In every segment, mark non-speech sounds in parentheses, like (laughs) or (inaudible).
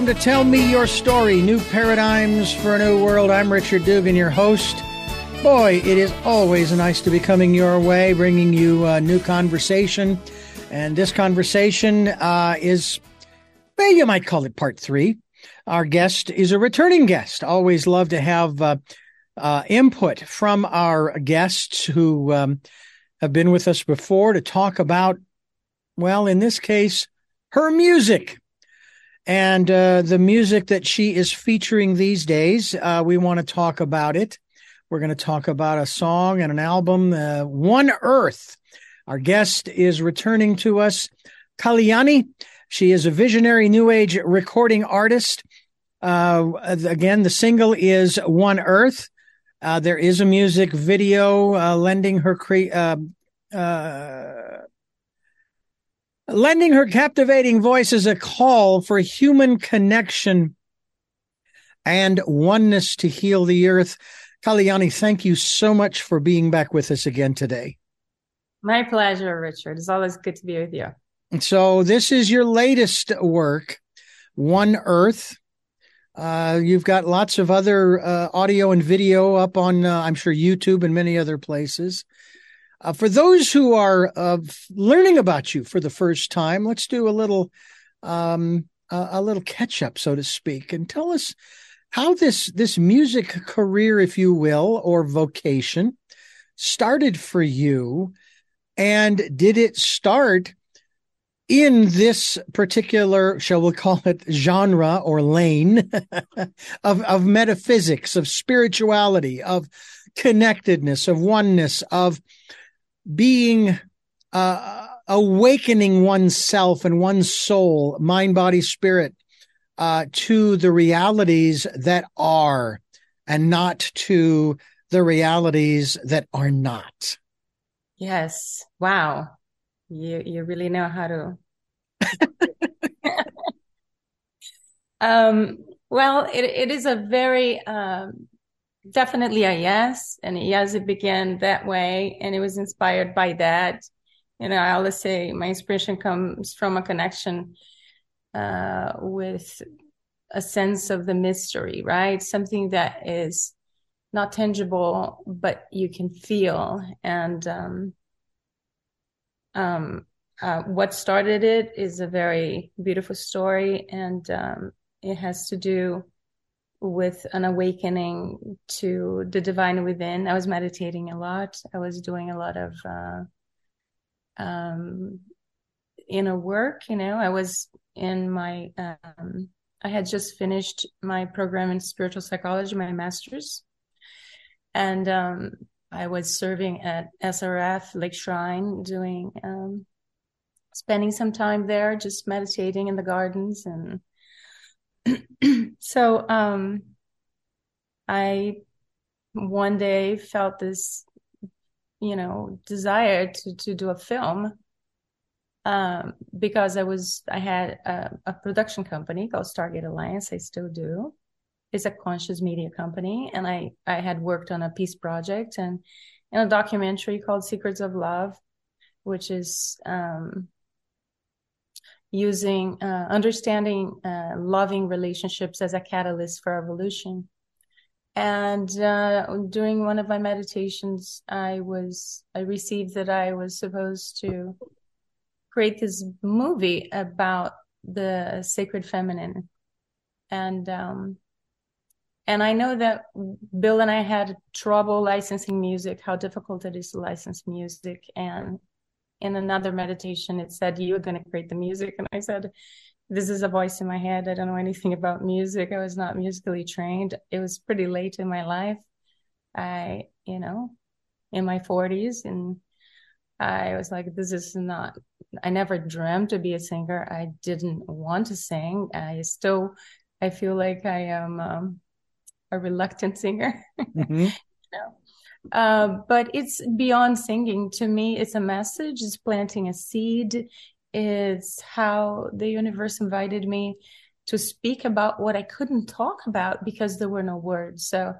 welcome to Tell Me Your Story New Paradigms for a New World. I'm Richard Dugan, your host. Boy, it is always nice to be coming your way, bringing you a new conversation. And this conversation uh, is, well, you might call it part three. Our guest is a returning guest. Always love to have uh, uh, input from our guests who um, have been with us before to talk about, well, in this case, her music and uh, the music that she is featuring these days. Uh, we want to talk about it. We're going to talk about a song and an album, uh, One Earth. Our guest is returning to us, Kaliyani. She is a visionary new age recording artist. Uh, again, the single is One Earth. Uh, there is a music video uh, lending her cre- Lending her captivating voice is a call for human connection and oneness to heal the earth. Kaliyani, thank you so much for being back with us again today. My pleasure, Richard. It's always good to be with you. So, this is your latest work, One Earth. Uh, you've got lots of other uh, audio and video up on, uh, I'm sure, YouTube and many other places. Uh, for those who are uh, learning about you for the first time, let's do a little um, a, a little catch up, so to speak, and tell us how this this music career, if you will, or vocation, started for you, and did it start in this particular, shall we call it, genre or lane (laughs) of of metaphysics, of spirituality, of connectedness, of oneness, of being uh, awakening oneself and one's soul, mind, body, spirit, uh, to the realities that are, and not to the realities that are not. Yes. Wow. You you really know how to. (laughs) (laughs) um. Well, it it is a very um definitely a yes. And yes, it began that way and it was inspired by that. You know, I always say my inspiration comes from a connection uh, with a sense of the mystery, right? Something that is not tangible, but you can feel. And um, um, uh, what started it is a very beautiful story, and um, it has to do with an awakening to the divine within. I was meditating a lot. I was doing a lot of uh, um, inner work. You know, I was in my. Um, I had just finished my program in spiritual psychology, my master's, and um, I was serving at SRF Lake Shrine, doing um, spending some time there, just meditating in the gardens and (clears throat) so um, I one day felt this, you know, desire to to do a film um, because I was I had a, a, production company called Stargate Alliance. I still do. It's a conscious media company, and I I had worked on a peace project and in a documentary called Secrets of Love, which is um, using uh, understanding uh, loving relationships as a catalyst for evolution. And uh, during one of my meditations i was i received that i was supposed to create this movie about the sacred feminine. And um and i know that bill and i had trouble licensing music how difficult it is to license music. And in another meditation, it said, You're going to create the music. And I said, This is a voice in my head. I don't know anything about music. I was not musically trained. It was pretty late in my life. I, you know, in my 40s. And I was like, This is not, I never dreamt to be a singer. I didn't want to sing. I still, I feel like I am um, a reluctant singer. (laughs) Mm-hmm. you know? Uh, but it's beyond singing. To me, it's a message, it's planting a seed. It's how the universe invited me to speak about what I couldn't talk about because there were no words. So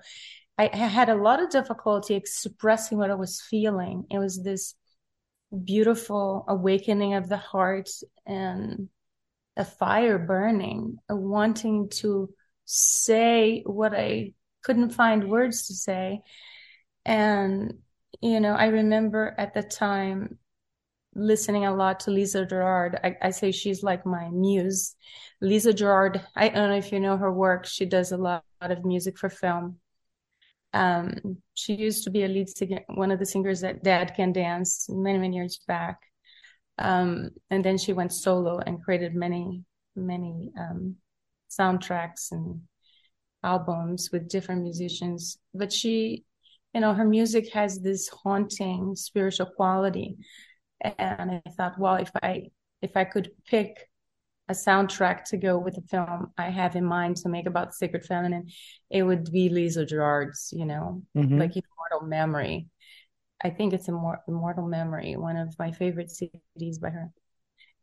I, I had a lot of difficulty expressing what I was feeling. It was this beautiful awakening of the heart and a fire burning, a wanting to say what I couldn't find words to say. And, you know, I remember at the time listening a lot to Lisa Gerrard. I, I, say she's like my muse. Lisa Gerrard, I don't know if you know her work. She does a lot, lot of music for film. Um, she used to be a lead singer, one of the singers that Dead Can Dance many, many years back. Um, and then she went solo and created many, many um, soundtracks and albums with different musicians. But she, you know, her music has this haunting spiritual quality. And I thought, well, if I if I could pick a soundtrack to go with the film I have in mind to make about Sacred Feminine, it would be Lisa Gerrard's, you know, mm-hmm. like Immortal Memory. I think it's Immor- Immortal Memory, one of my favorite CDs by her.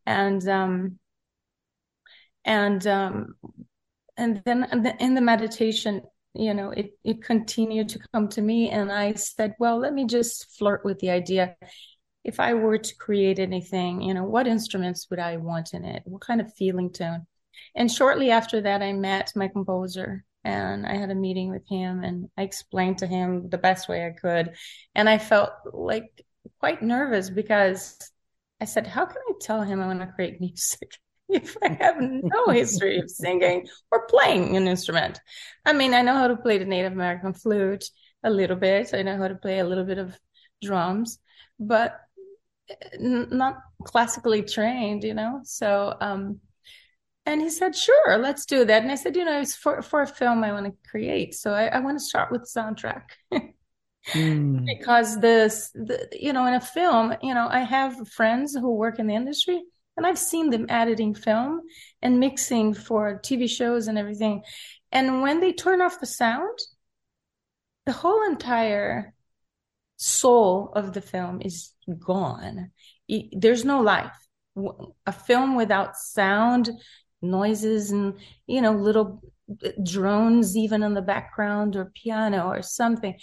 And um and um and then in the meditation you know it it continued to come to me and i said well let me just flirt with the idea if I were to create anything, you know, what instruments would I want in it? What kind of feeling tone? And shortly after that, I met my composer and I had a meeting with him and I explained to him the best way I could. And I felt like quite nervous because I said, How can I tell him I want to create (laughs) music? If I have no history of singing or playing an instrument. I mean, I know how to play the Native American flute a little bit. I know how to play a little bit of drums, but not classically trained, you know. So, um, and he said, "Sure, let's do that." And I said, "You know, it's for for a film I want to create, so I, I want to start with soundtrack." mm. (laughs) Because this, the, you know, in a film, you know, I have friends who work in the industry, and I've seen them editing film and mixing for TV shows and everything. And when they turn off the sound, the whole entire soul of the film is gone. There's no life. A film without sound, noises, and you know, little uh, drones even in the background or piano or something.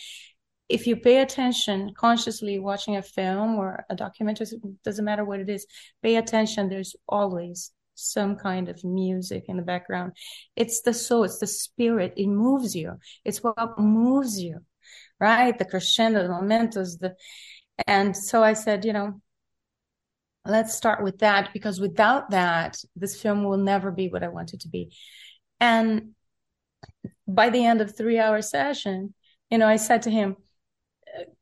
If you pay attention consciously watching a film or a documentary, doesn't matter what it is, pay attention. There's always some kind of music in the background. It's the soul, it's the spirit. It moves you. It's what moves you right? The crescendo, the momentos, the and so I said, you know, let's start with that because without that, this film will never be what I want it to be. And by the end of three hour session, you know, I said to him,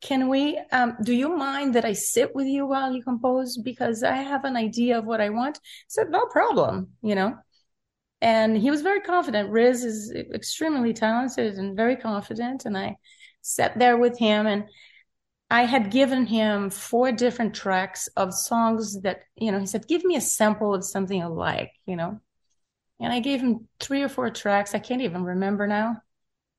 can we um, do you mind that i sit with you while you compose because i have an idea of what i want I said no problem you know and he was very confident riz is extremely talented and very confident and i sat there with him and I had given him four different tracks of songs that, you know, he said, give me a sample of something I like, you know. And I gave him three or four tracks. I can't even remember now.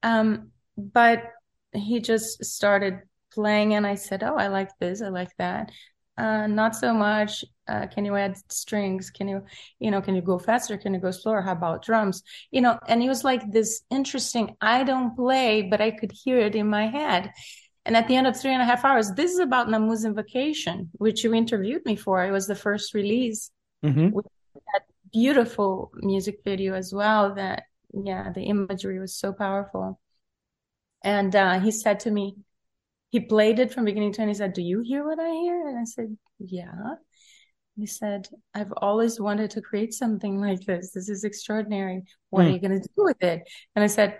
Um, but he just started playing and I said, Oh, I like this. I like that. Uh, not so much. Uh, can you add strings? Can you, you know, can you go faster? Can you go slower? How about drums? You know, and it was like this interesting, I don't play, but I could hear it in my head. And at the end of three and a half hours, this is about Anima's Vocation, which you interviewed me for. It was the first release. Mm-hmm. With that beautiful music video as well that, yeah, the imagery was so powerful. And uh, he said to me, he played it from beginning to end. He said, Do you hear what I hear? And I said, Yeah. He said, I've always wanted to create something like this. This is extraordinary. What mm. are hmm. you going to do with it? And I said,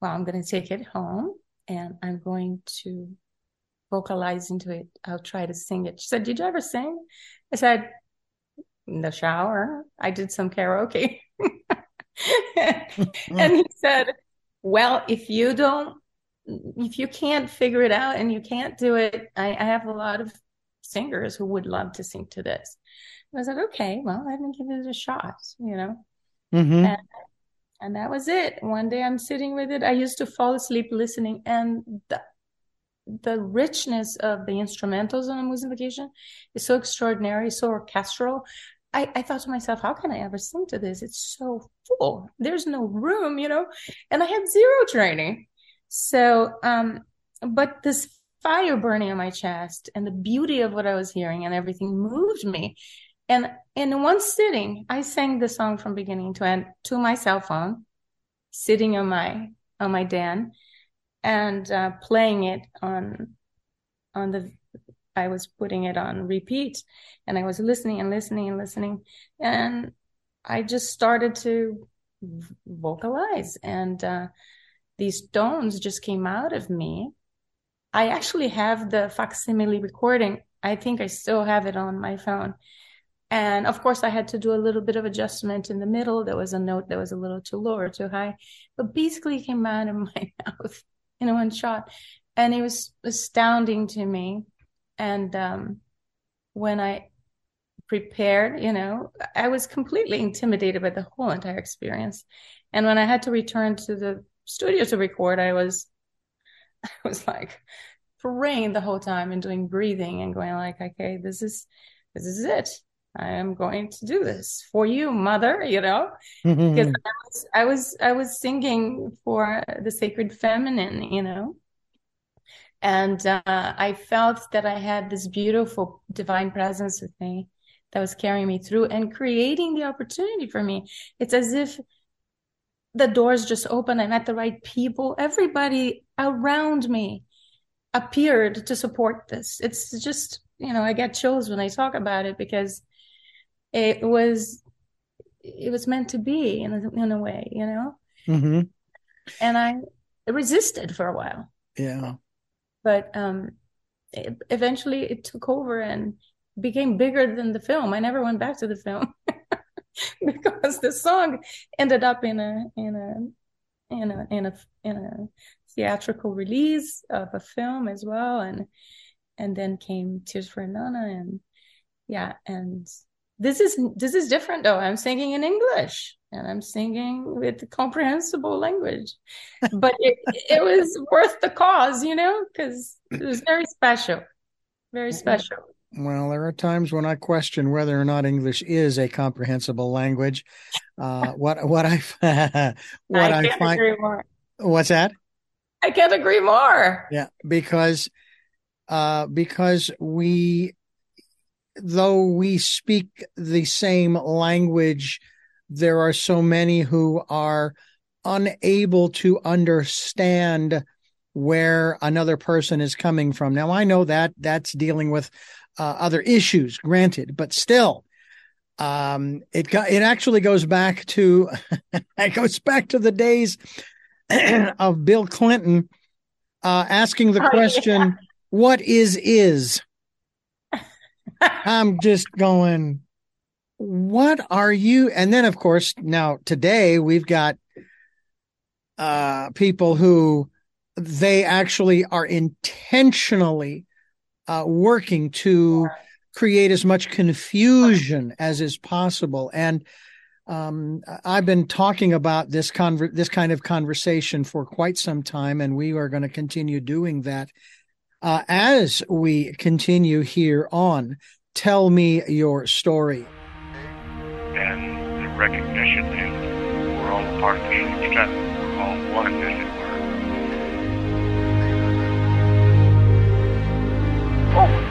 Well, I'm going to take it home and I'm going to vocalize into it. I'll try to sing it. She said, Did you ever sing? I said, In the shower. I did some karaoke. (laughs) (laughs) and he said, Well, if you don't if you can't figure it out and you can't do it, I, I have a lot of singers who would love to sing to this. I was like, okay, well, let me give it a shot, you know. Mm-hmm. And, and that was it. One day I'm sitting with it. I used to fall asleep listening, and the the richness of the instrumentals on a music vacation is so extraordinary, so orchestral. I, I thought to myself, how can I ever sing to this? It's so full. There's no room, you know. And I had zero training. So, um, but this fire burning on my chest and the beauty of what I was hearing and everything moved me. And in one sitting, I sang the song from beginning to end to my cell phone, sitting on my on my den, and uh, playing it on on the. I was putting it on repeat, and I was listening and listening and listening, and I just started to vocalize, and uh, these tones just came out of me. I actually have the facsimile recording. I think I still have it on my phone and of course, I had to do a little bit of adjustment in the middle. There was a note that was a little too low or too high, but basically came out of (laughs) my mouth in one shot. And it was astounding to me. And um, when I prepared, you know, I was completely intimidated by the whole entire experience. And when I had to return to the studio to record, I was, (laughs) I was like praying the whole time and doing breathing and going like, okay, this is, this is it I am going to do this for you, mother, you know, because. (laughs) I, was, I was, I was singing for the sacred feminine, you know, and uh, I felt that I had this beautiful divine presence with me that was carrying me through and creating the opportunity for me. It's as if the doors just opened. I met the right people. Everybody around me appeared to support this. It's just, you know, I get chills when I talk about it because it was it was meant to be in a, in a way, you know. Mm-hmm. And I resisted for a while. Yeah. But um, it, eventually it took over and became bigger than the film. I never went back to the film (laughs) because the song ended up in a in a in a in a in a theatrical release of a film as well, and and then came Tears for Nana and yeah and this is this is different though. I'm singing in english and i'm singing with comprehensible language. But it, (laughs) it was worth the cause you know because it was very special very mm-hmm. special well there are times when i question whether or not english is a comprehensible language. Uh, (laughs) what what i (laughs) what i, I find what's that? I can't agree more. Yeah because uh because we though we speak the same language, there are so many who are unable to understand where another person is coming from. Now, I know that that's dealing with uh, other issues, granted, but still, um, it it actually goes back to (laughs) it goes back to the days (clears throat) of Bill Clinton uh, asking the question, oh, yeah. "What is is?" I'm just going, what are you? And then, of course, now today we've got uh, people who they actually are intentionally uh, working to create as much confusion as is possible. And um, I've been talking about this conver- this kind of conversation for quite some time, and we are going to continue doing that uh, as we continue here on Tell Me Your Story. And the recognition we're all part of the. We're all one,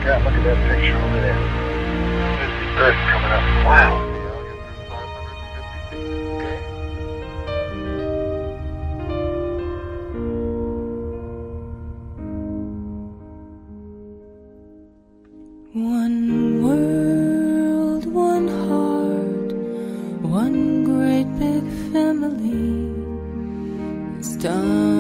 God, look at that picture over there. There's the Earth coming up. Wow. One world, one heart, one great big family. It's time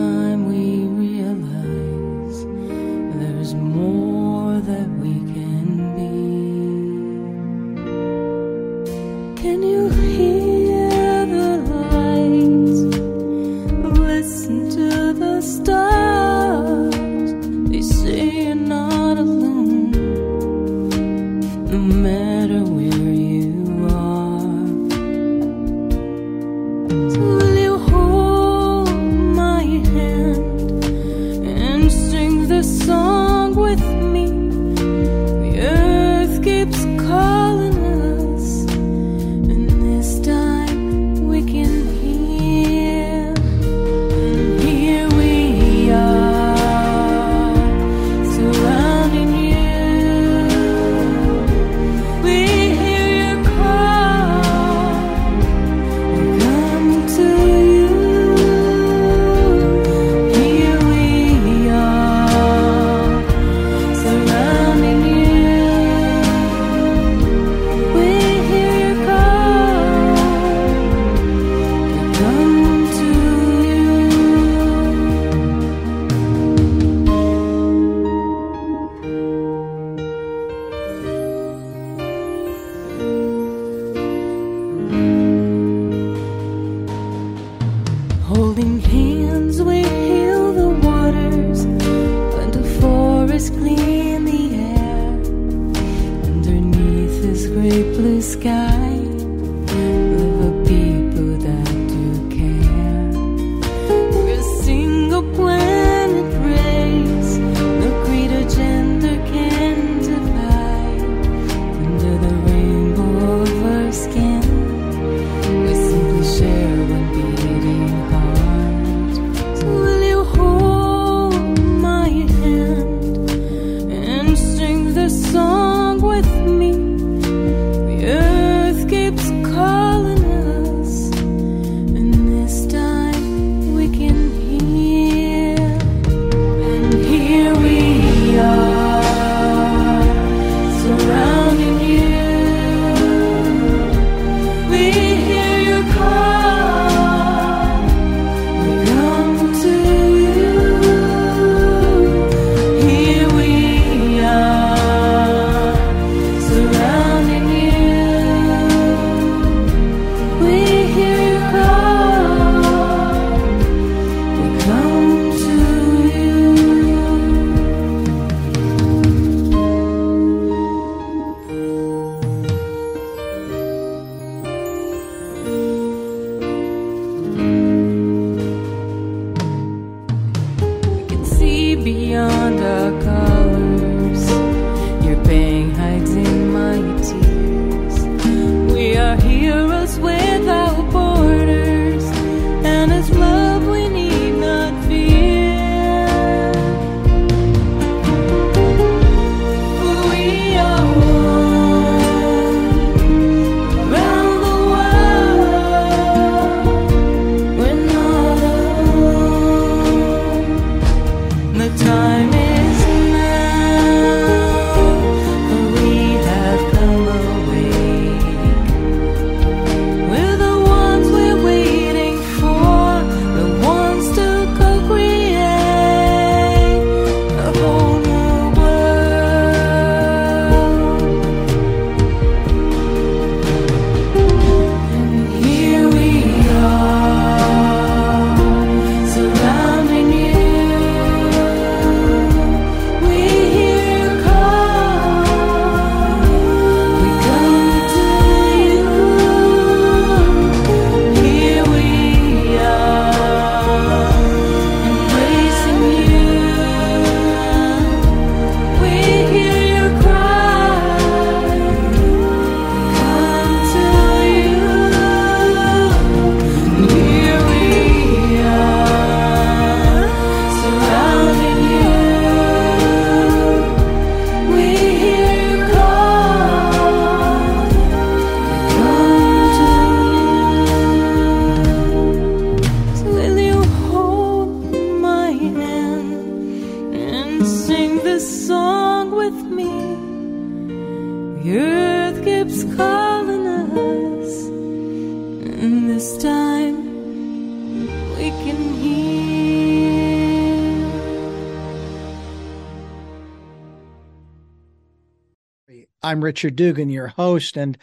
Richard Dugan, your host, and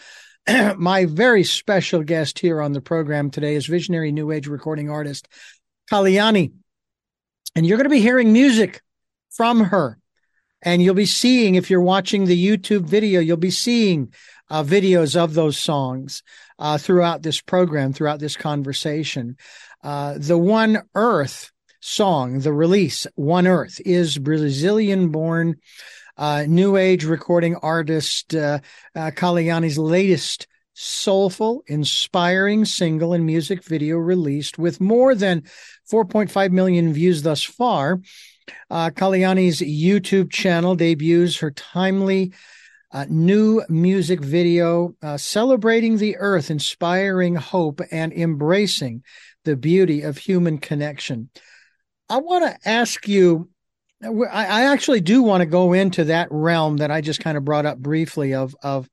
(clears throat) my very special guest here on the program today is visionary New Age recording artist Kaliyani. And you're going to be hearing music from her. And you'll be seeing, if you're watching the YouTube video, you'll be seeing uh, videos of those songs uh, throughout this program, throughout this conversation. Uh, the One Earth song, the release, One Earth, is Brazilian born uh, new age recording artist uh, uh, Kaliyani's latest soulful, inspiring single and music video released with more than 4.5 million views thus far. Uh, Kaliyani's YouTube channel debuts her timely uh, new music video uh, celebrating the earth, inspiring hope, and embracing the beauty of human connection. I want to ask you. I actually do want to go into that realm that I just kind of brought up briefly of of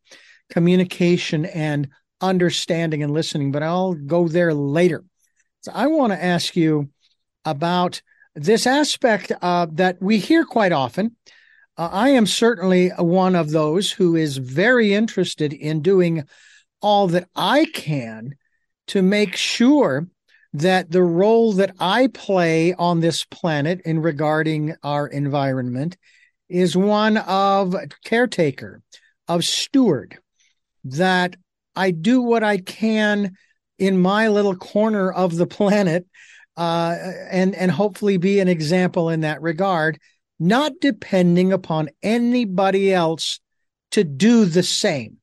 communication and understanding and listening, but I'll go there later. So I want to ask you about this aspect uh, that we hear quite often. Uh, I am certainly one of those who is very interested in doing all that I can to make sure that the role that I play on this planet in regarding our environment is one of caretaker, of steward, that I do what I can in my little corner of the (laughs) planet uh, and and hopefully be an example in that regard, not depending upon anybody else to do the same.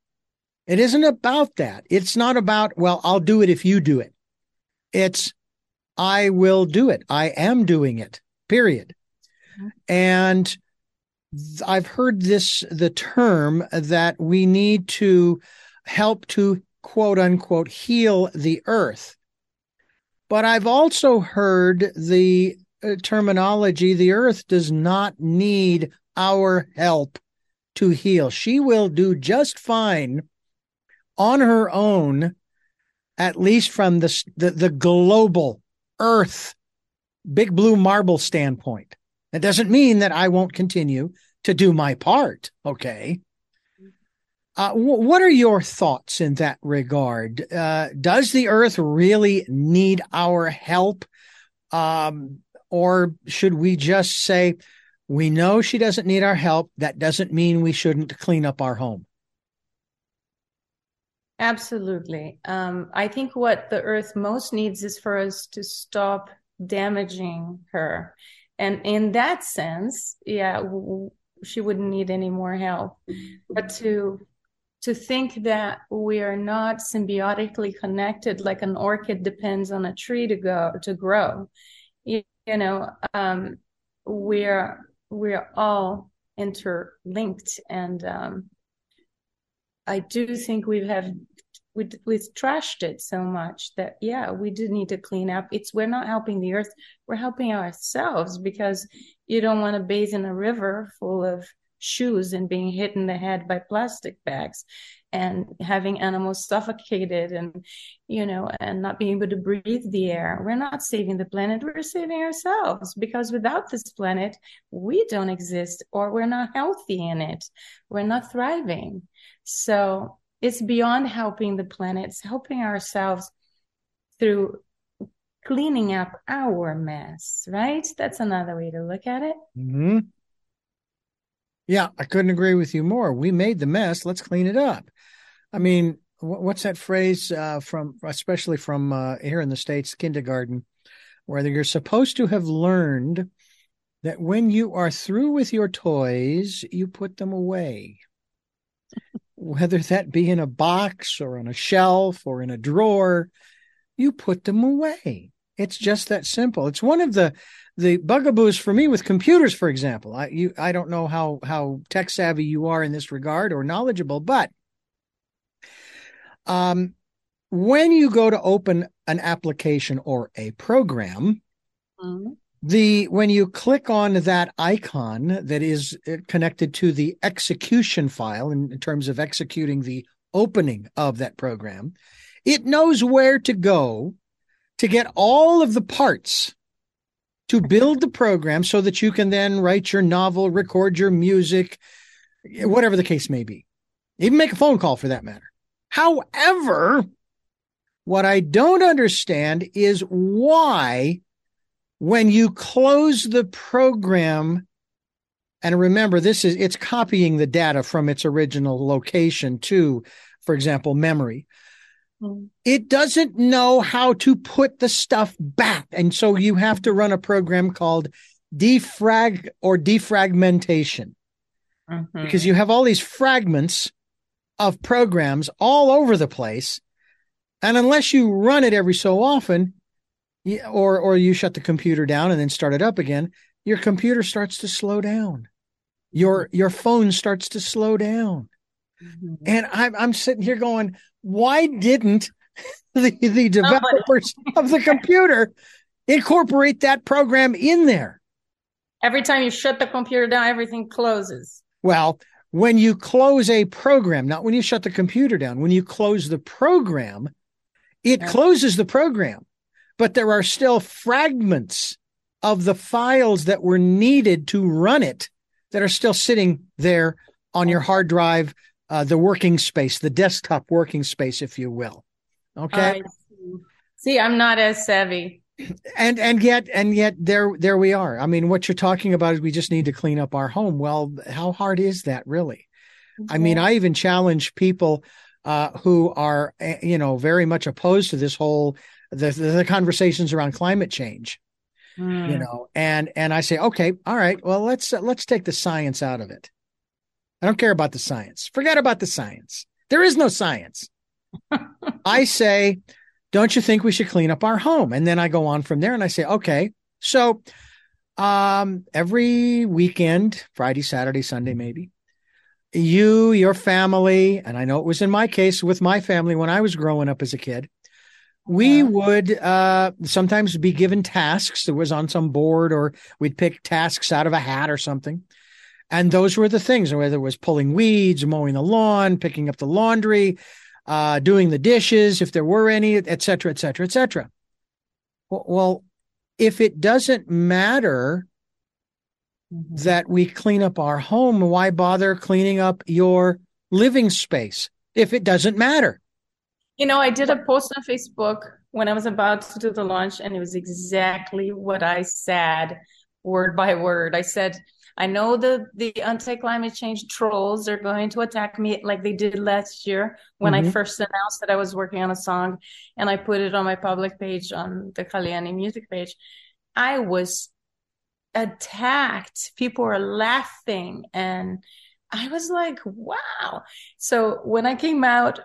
It isn't about that. It's not about, well, I'll do it if you do it. It's, I will do it. I am doing it, period. Mm-hmm. And I've heard this, the term that we need to help to quote unquote heal the earth. But I've also heard the uh, terminology the earth does not need our help to heal. She will do just fine on her own, at least from the, the, the global earth, big blue marble standpoint. That doesn't mean that I won't continue to do my part. Okay. Uh, w- what are your thoughts in that regard? Uh, does the earth really need our help? Um, or should we just say, we know she doesn't need our help. That doesn't mean we shouldn't clean up our home. Absolutely. Um, I think what the earth most needs is for us to stop damaging her. And in that sense, yeah, w- she wouldn't need any more help. But to to think that we are not symbiotically connected like an orchid depends on a tree to go to grow you, you know um, we're we're all interlinked and um, i do think we have we, we've trashed it so much that yeah we do need to clean up. It's we're not helping the earth we're helping ourselves because you don't want to bathe in a river full of shoes and being hit in the head by plastic bags and having animals suffocated and you know and not being able to breathe the air. We're not saving the planet we're saving ourselves because without this planet we don't exist or we're not healthy in it. We're not thriving. So it's beyond helping the planet it's helping ourselves through cleaning up our mess right that's another way to look at it mm-hmm. Yeah, I couldn't agree with you more. We made the mess. Let's clean it up. I mean, what's that phrase uh, from, especially from uh, here in the States, kindergarten, where you're supposed to have learned that when you are through with your toys, you put them away. Whether that be in a box or on a shelf or in a drawer, you put them away. It's just that simple. It's one of the the bugaboos for me with computers, for example. I you I don't know how how tech savvy you are in this regard or knowledgeable, but um, when you go to open an application or a program, mm-hmm. The when you click on that icon that is uh, connected to the execution file in, in terms of executing the opening of that program, it knows where to go to get all of the parts to build the program so that you can then write your novel, record your music, whatever the case may be. even make a phone call for that matter. However, what I don't understand is why, when you close the program, and remember, this is it's copying the data from its original location to, for example, memory. Mm. It doesn't know how to put the stuff back. And so you have to run a program called defrag or defragmentation Mhm. because you have all these fragments of programs all over the place. And unless you run it every so often, you- or or you shut the computer down and then start it up again, your computer starts to slow down. Your your phone starts to slow down. Mhm. And I'm I'm sitting here going, why didn't (laughs) the, the developers of the computer incorporate that program in there? Every time you shut the computer down, everything closes. Well, when you close a program, not when you shut the computer down, when you close the program, it Yeah. closes the program, but there are still fragments of the files that were needed to run it that are still sitting there on your hard drive, uh, the working space, the desktop working space, if you will. Okay. See. See, I'm not as savvy. and and yet and yet there there we are i mean what you're talking about is we just need to clean up our home well how hard is that really i mean i even challenge people uh who are eh, you know very much opposed to this whole the the, conversations around climate change Mm. you know and and i say okay all right well let's uh, let's take the science out of it. I don't care about the science. Forget about the science. There is no science. (laughs) I say don't you think we should clean up our home? And then i go on from there and i say okay so um every weekend friday saturday sunday maybe you your family and i know it was in my case with my family when i was growing up as a kid we Yeah. would uh sometimes be given tasks that was on some board or we'd pick tasks out of a hat or something and those were the things whether it was pulling weeds mowing the lawn picking up the laundry uh doing the dishes if there were any et cetera et cetera et cetera well, if it doesn't matter Mhm. that we clean up our home why bother cleaning up your living space if it doesn't matter You know, I did a post on Facebook when I was about to do the launch, and it was exactly what I said, word by word. I said, I know the, the anti-climate change trolls are going to attack me like they did last year when I Mhm. first announced that I was working on a song and I put it on my public page on the Kaliyani music page. I was attacked. People were laughing and I was like, wow. So when I came out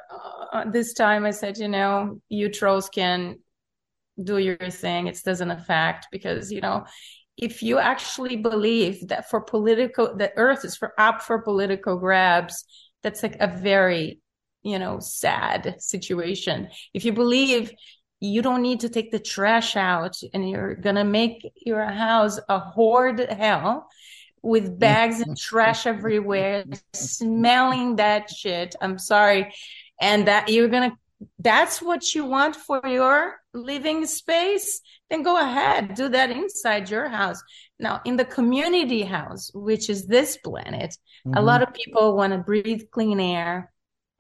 uh, this time, I said, you know, you trolls can do your thing. It doesn't affect because, you know, if you actually believe that for political, that Earth is for up for political grabs, that's like a very, you know, sad situation. If you believe you don't need to take the trash out and you're gonna make your house a horde hell with bags and trash everywhere, smelling that shit. I'm sorry. And that you're gonna that's what you want for your living space, then go ahead, do that inside your house. Now, in the community house, which is this planet, a mm-hmm. lot of people want to breathe clean air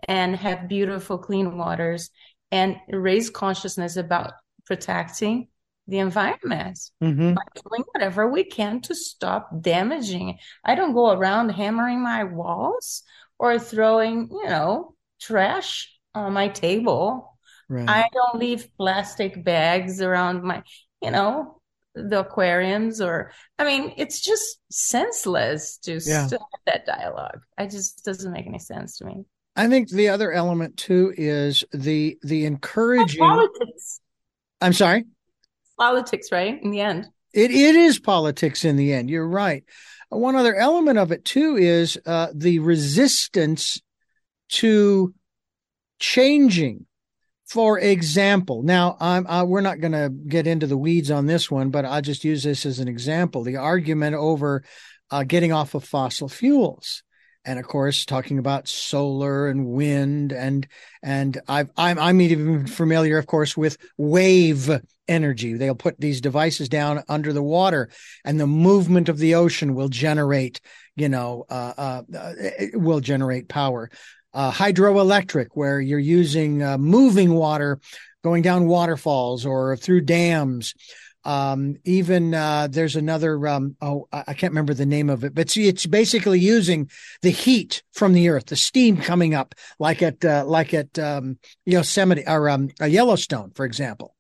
and have beautiful, clean waters and raise consciousness about protecting the environment Mhm. by doing whatever we can to stop damaging. I don't go around hammering my walls or throwing, you know, trash on my table. right I don't leave plastic bags around my, you know, the aquariums or, I mean, it's just senseless to Yeah. still have that dialogue. I just doesn't make any sense to me. I think the other element too is the the encouraging. Politics. I'm sorry. Politics, right? In the end. It it is politics in the end. You're right. One other element of it too is uh, the resistance to changing. For example, now I'm uh, we're not going to get into the weeds on this one, but I'll just use this as an example. The argument over uh, getting off of fossil fuels, and of course talking about solar and wind, and and I've, I'm I'm even familiar, of course, with wave energy. They'll put these devices down under the water, and the movement of the ocean will generate, you know, uh, uh, uh, will generate power. uh, hydroelectric, where you're using uh, moving water going down waterfalls or through dams. Um, even uh, there's another. Um, oh, I can't remember the name of it, but see, it's basically using the heat from the earth, the steam coming up, like at uh, like at um, Yosemite or um, Yellowstone, for example,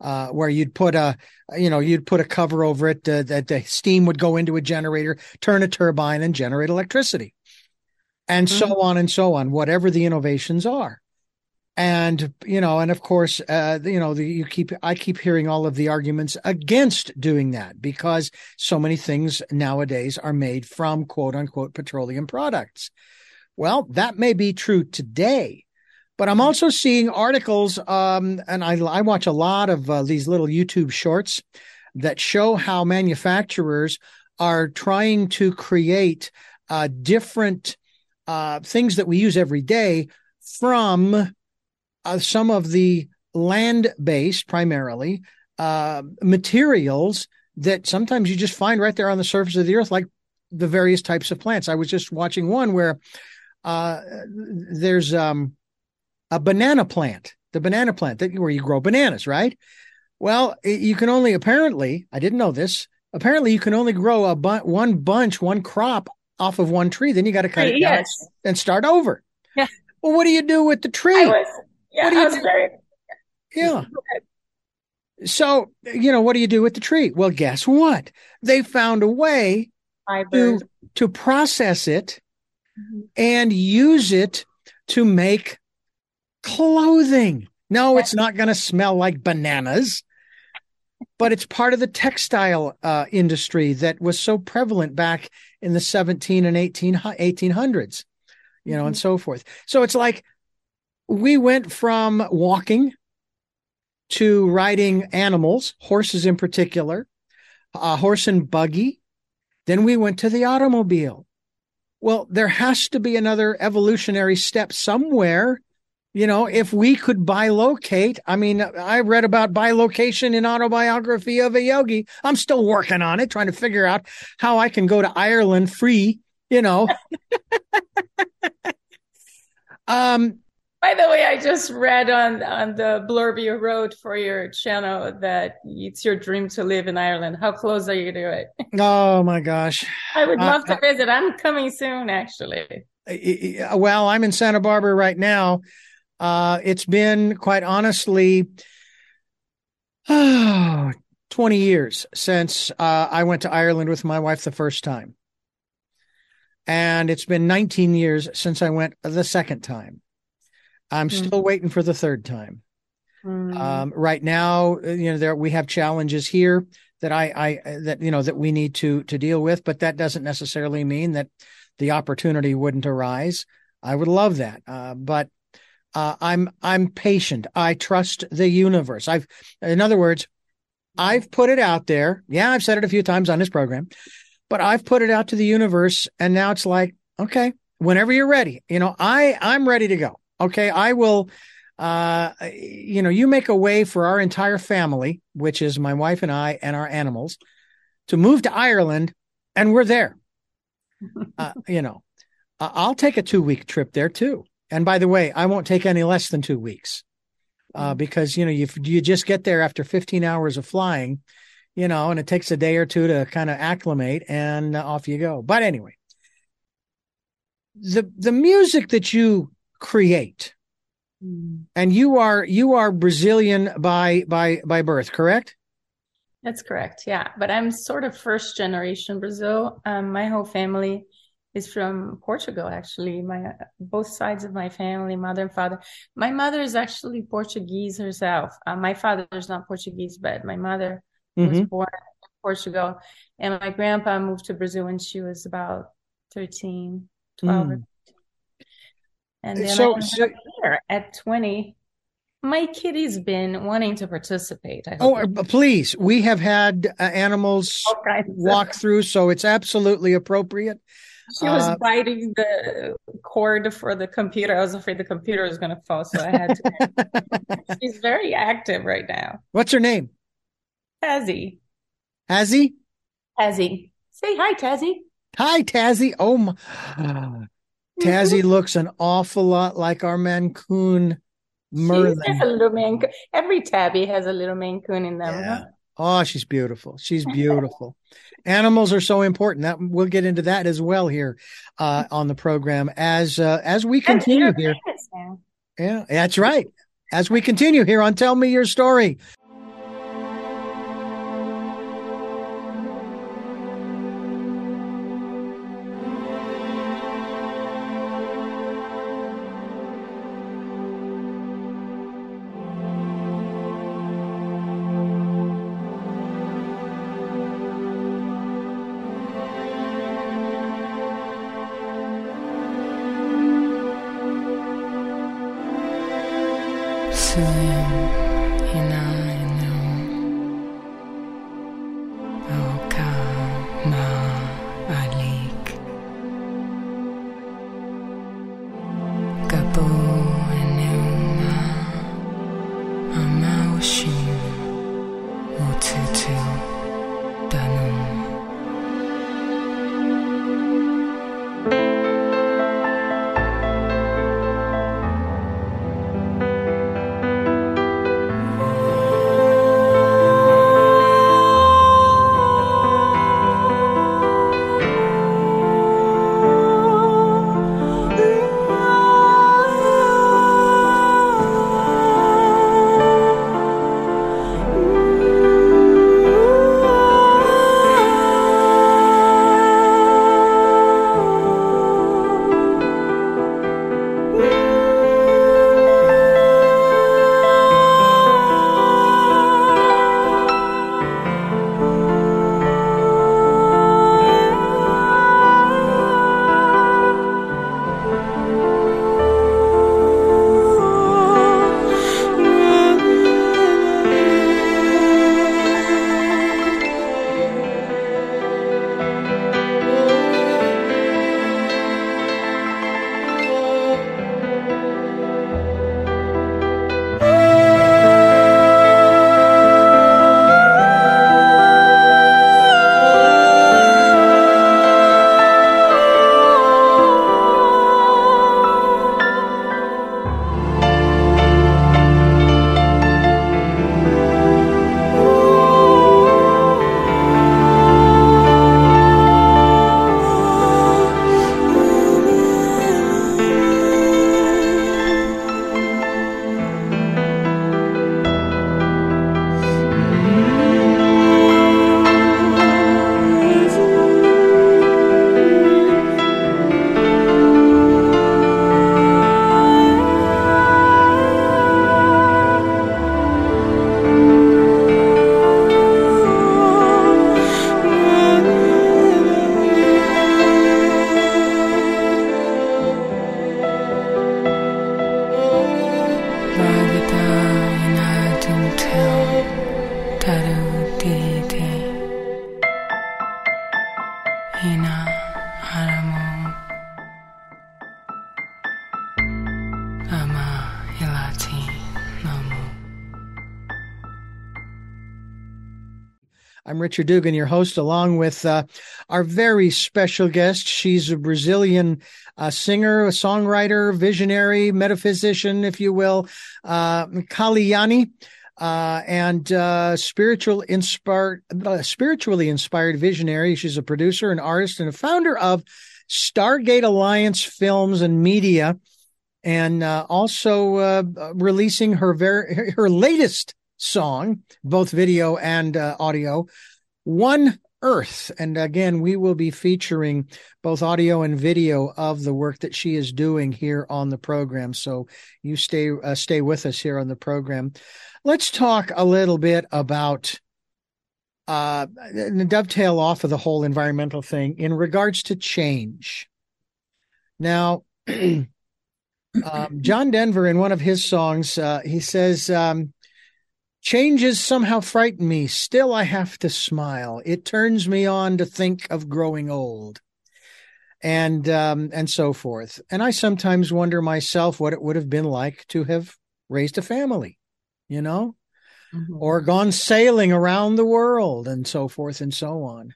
uh, where you'd put a you know you'd put a cover over it uh, that the steam would go into a generator, turn a turbine, and generate electricity, and mm-hmm. so on and so on. Whatever the innovations are and you know and of course uh, you know the, you keep i keep hearing all of the arguments against doing that because so many things nowadays are made from quote unquote petroleum products. Well that may be true today but i'm also seeing articles um, and I, I watch a lot of uh, these little youtube shorts that show how manufacturers are trying to create uh, different uh, things that we use every day from uh, some of the land based, primarily, uh, materials that sometimes you just find right there on the surface of the earth, like the various types of plants. I was just watching one where uh, there's um, a banana plant, the banana plant that where you grow bananas, right? Well, you can only apparently, I didn't know this. Apparently, you can only grow a bu- one bunch, one crop off of one tree. Then you got to cut it yes. down and start over. Yeah. Well, what do you do with the tree? Was, yeah, what do you do? Very... Yeah. So, you know, what do you do with the tree? Well, guess what? They found a way to, to process it mm-hmm. and use it to make clothing. No, it's not going to smell like bananas, but it's part of the textile uh, industry that was so prevalent back in the 17 and 18, 1800s, you know, mm-hmm. and so forth. So it's like we went from walking to riding animals, horses in particular, a horse and buggy. Then we went to the automobile. Well, there has to be another evolutionary step somewhere. You know, if we could bilocate, I mean, I read about bilocation in autobiography of a yogi. I'm still working on it, trying to figure out how I can go to Ireland free, you know. (laughs) um, by the way, I just read on on the blurb you wrote for your channel that it's your dream to live in Ireland. How close are you to it? Oh my gosh! I would love uh, to visit. I'm coming soon, actually. Well, I'm in Santa Barbara right now. Uh, it's been quite honestly oh, (sighs) 20 years since uh, I went to Ireland with my wife the first time. And it's been 19 years since I went the second time. I'm mm-hmm. still waiting for the third time. Mm-hmm. Um, right now, you know, there we have challenges here that I, I that you know that we need to to deal with, but that doesn't necessarily mean that the opportunity wouldn't arise. I would love that, uh, but uh, I'm I'm patient. I trust the universe. I've, in other words, I've put it out there. Yeah, I've said it a few times on this program, but I've put it out to the universe, and now it's like, okay, whenever you're ready, you know, I I'm ready to go. Okay, I will. Uh, you know, you make a way for our entire family, which is my wife and I and our animals, to move to Ireland, and we're there. (laughs) uh, you know, I'll take a two week trip there too. And by the way, I won't take any less than two weeks, uh, mm. because you know you you just get there after 15 hours of flying, you know, and it takes a day or two to kind of acclimate, and off you go. But anyway, the the music that you create. Mm. And you are you are Brazilian by by by birth, correct? That's correct. Yeah, but I'm sort of first generation Brazil. Um, my whole family is from Portugal. Actually, my both sides of my family, mother and father. My mother is actually Portuguese herself. Uh, my father is not Portuguese, but my mother mm-hmm. was born in Portugal, and my grandpa moved to Brazil when she was about 13, 12 mm. And then so, so here at 20, my kitty's been wanting to participate. oh, uh, please. We have had uh, animals walk through, so it's absolutely appropriate. She was uh, biting the cord for the computer. I was afraid the computer was going to fall, so I had to. (laughs) She's very active right now. What's her name? Tazzy. Tazzy? Tazzy. Say hi, Tazzy. Hi, Tazzy. Oh my. Tazzy looks an awful lot like our Maine Coon Merlin. She has a little man. Every tabby has a little Maine Coon in them. Yeah. huh? Oh, she's beautiful. She's beautiful. Animals are so important. That we'll get into that as well here uh, on the program as uh, as we continue here. Yeah, that's right. As we continue here on Tell Me Your Story. Richard Dugan, your host, along with uh, our very special guest. She's a Brazilian uh, singer, a songwriter, visionary, metaphysician, if you will, uh, Kaliyani, uh, and uh, spiritual inspired, uh, spiritually inspired visionary. She's a producer, an artist, and a founder of Stargate Alliance Films and Media, and uh, also uh, releasing her very her latest song, both video and uh, audio, One Earth. And again, we will be featuring both audio and video of the work that she is doing here on the program. So you stay uh, stay with us here on the program. Let's talk a little bit about uh dovetail off of the whole environmental thing in regards to change. Now, (clears throat) um, John Denver, in one of his songs, uh, he says, um, Changes somehow frighten me. Still, I have to smile. It turns me on to think of growing old, and um, and so forth. And I sometimes wonder myself what it would have been like to have raised a family, you know, Mhm. or gone sailing around the world, and so forth and so on.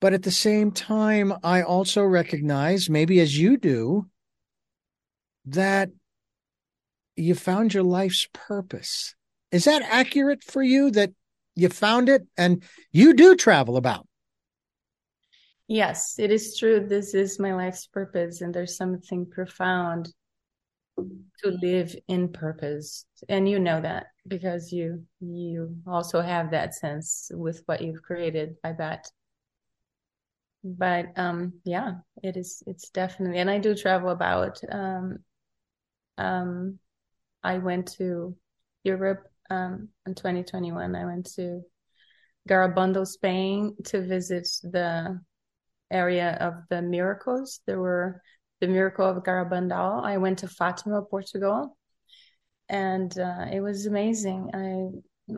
But at the same time, I also recognize, maybe as you do, that you found your life's purpose. Is that accurate for you that you found it and you do travel about? Yes, it is true. This is my life's purpose, and there's something profound to live in purpose. And you know that because you you also have that sense with what you've created, I bet. But um yeah, it is it's definitely and I do travel about. Um um I went to Europe um in 2021. I went to Garabandal, Spain to visit the area of the miracles. There were the miracle of Garabandal. I went to Fatima, Portugal, and uh, it was amazing.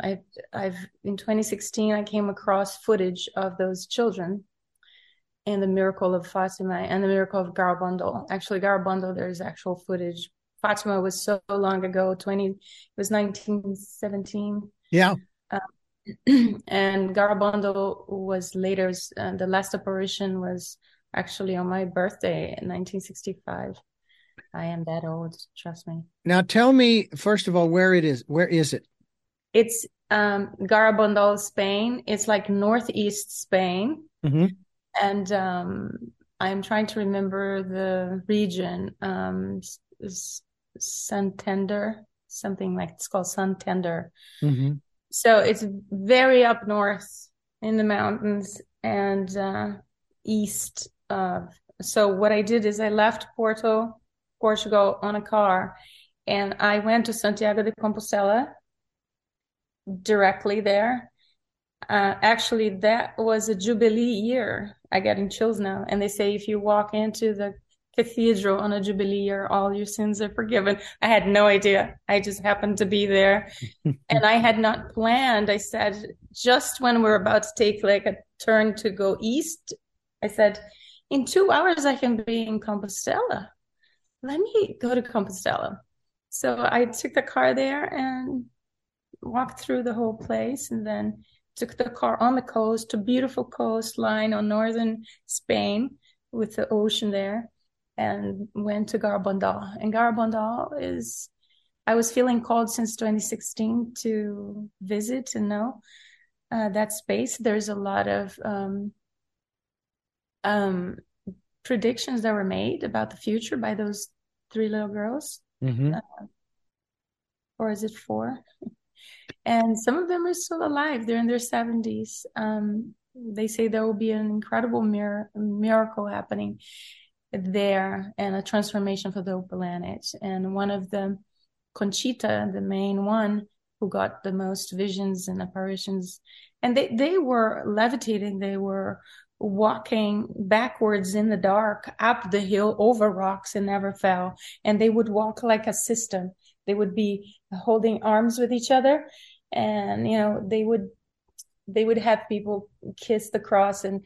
I, I, I've in 2016 I came across footage of those children and the miracle of Fatima and the miracle of Garabandal. Actually, Garabandal, there's actual footage. Fatima was so long ago, 20, it was 1917. Yeah. Uh, (clears throat) and Garabandal was later, uh, the last apparition was actually on my birthday in 1965. I am that old, trust me. Now tell me, first of all, where it is. Where is it? It's um, Garabandal, Spain. It's like northeast Spain. Mm-hmm. And um, I'm trying to remember the region. Um, Santander, something like it's called Santander. Mm-hmm. So it's very up north in the mountains and uh, east of. So what I did is I left Porto, Portugal on a car and I went to Santiago de Compostela directly there. Uh, actually, that was a Jubilee year. I get in chills now. And they say if you walk into the cathedral on a Jubilee year, all your sins are forgiven. I had no idea. I just happened to be there. (laughs) and I had not planned. I said, just when we're about to take like a turn to go east, I said, in two hours, I can be in Compostela. Let me go to Compostela. So I took the car there and walked through the whole place and then took the car on the coast, a beautiful coastline on northern Spain with the ocean there and went to Garabandal. And Garabandal is, I was feeling called since 2016 to visit and know uh, that space. There's a lot of um, um, predictions that were made about the future by those three little girls. Mm-hmm. Uh, or is it four? and some of them are still alive. They're in their 70s. Um, they say there will be an incredible mir- miracle happening there and a transformation for the planet. And one of them, Conchita, the main one who got the most visions and apparitions, and they, they were levitating. They were walking backwards in the dark up the hill over rocks and never fell. And they would walk like a system. They would be holding arms with each other and, you know, they would, they would have people kiss the cross and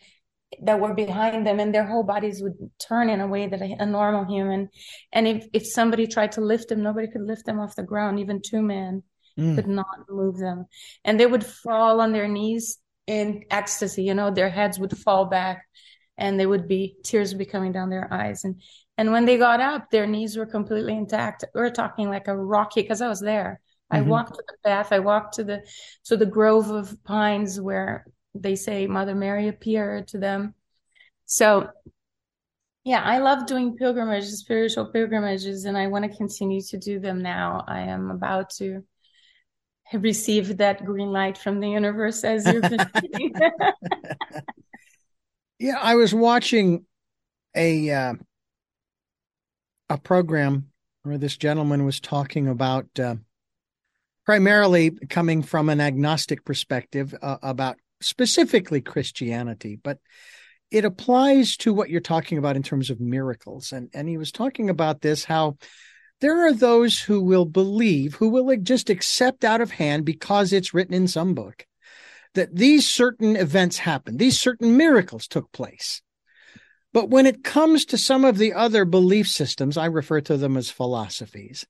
that were behind them and their whole bodies would turn in a way that a, a normal human. And if, if somebody tried to lift them, nobody could lift them off the ground. Even two men mm. could not move them. And they would fall on their knees in ecstasy you know their heads would fall back and they would be tears would be coming down their eyes and and when they got up their knees were completely intact we are talking like a rocky because i was there mm-hmm. i walked to the path i walked to the to the grove of pines where they say mother mary appeared to them. So yeah i love doing pilgrimages spiritual pilgrimages and i want to continue to do them now. I am about to receive that green light from the universe as you're (laughs) (laughs) yeah, I was watching a uh, a program where this gentleman was talking about uh, primarily coming from an agnostic perspective uh, about specifically Christianity, but it applies to what you're talking about in terms of miracles. And and he was talking about this how there are those who will believe, who will just accept out of hand because it's written in some book that these certain events happened, these certain miracles took place. But when it comes to some of the other belief systems, I refer to them as philosophies.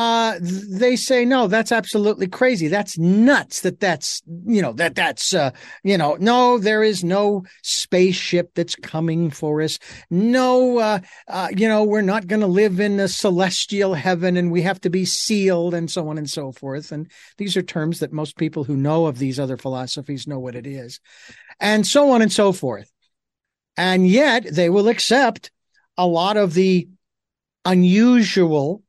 Uh, they say no, that's absolutely crazy. That's nuts. That that's you know that that's uh, you know no, there is no spaceship that's coming for us. No, uh, uh, you know we're not going to live in a celestial heaven, and we have to be sealed, and so on and so forth. And these are terms that most people who know of these other philosophies know what it is, and so on and so forth. And yet they will accept a lot of the unusual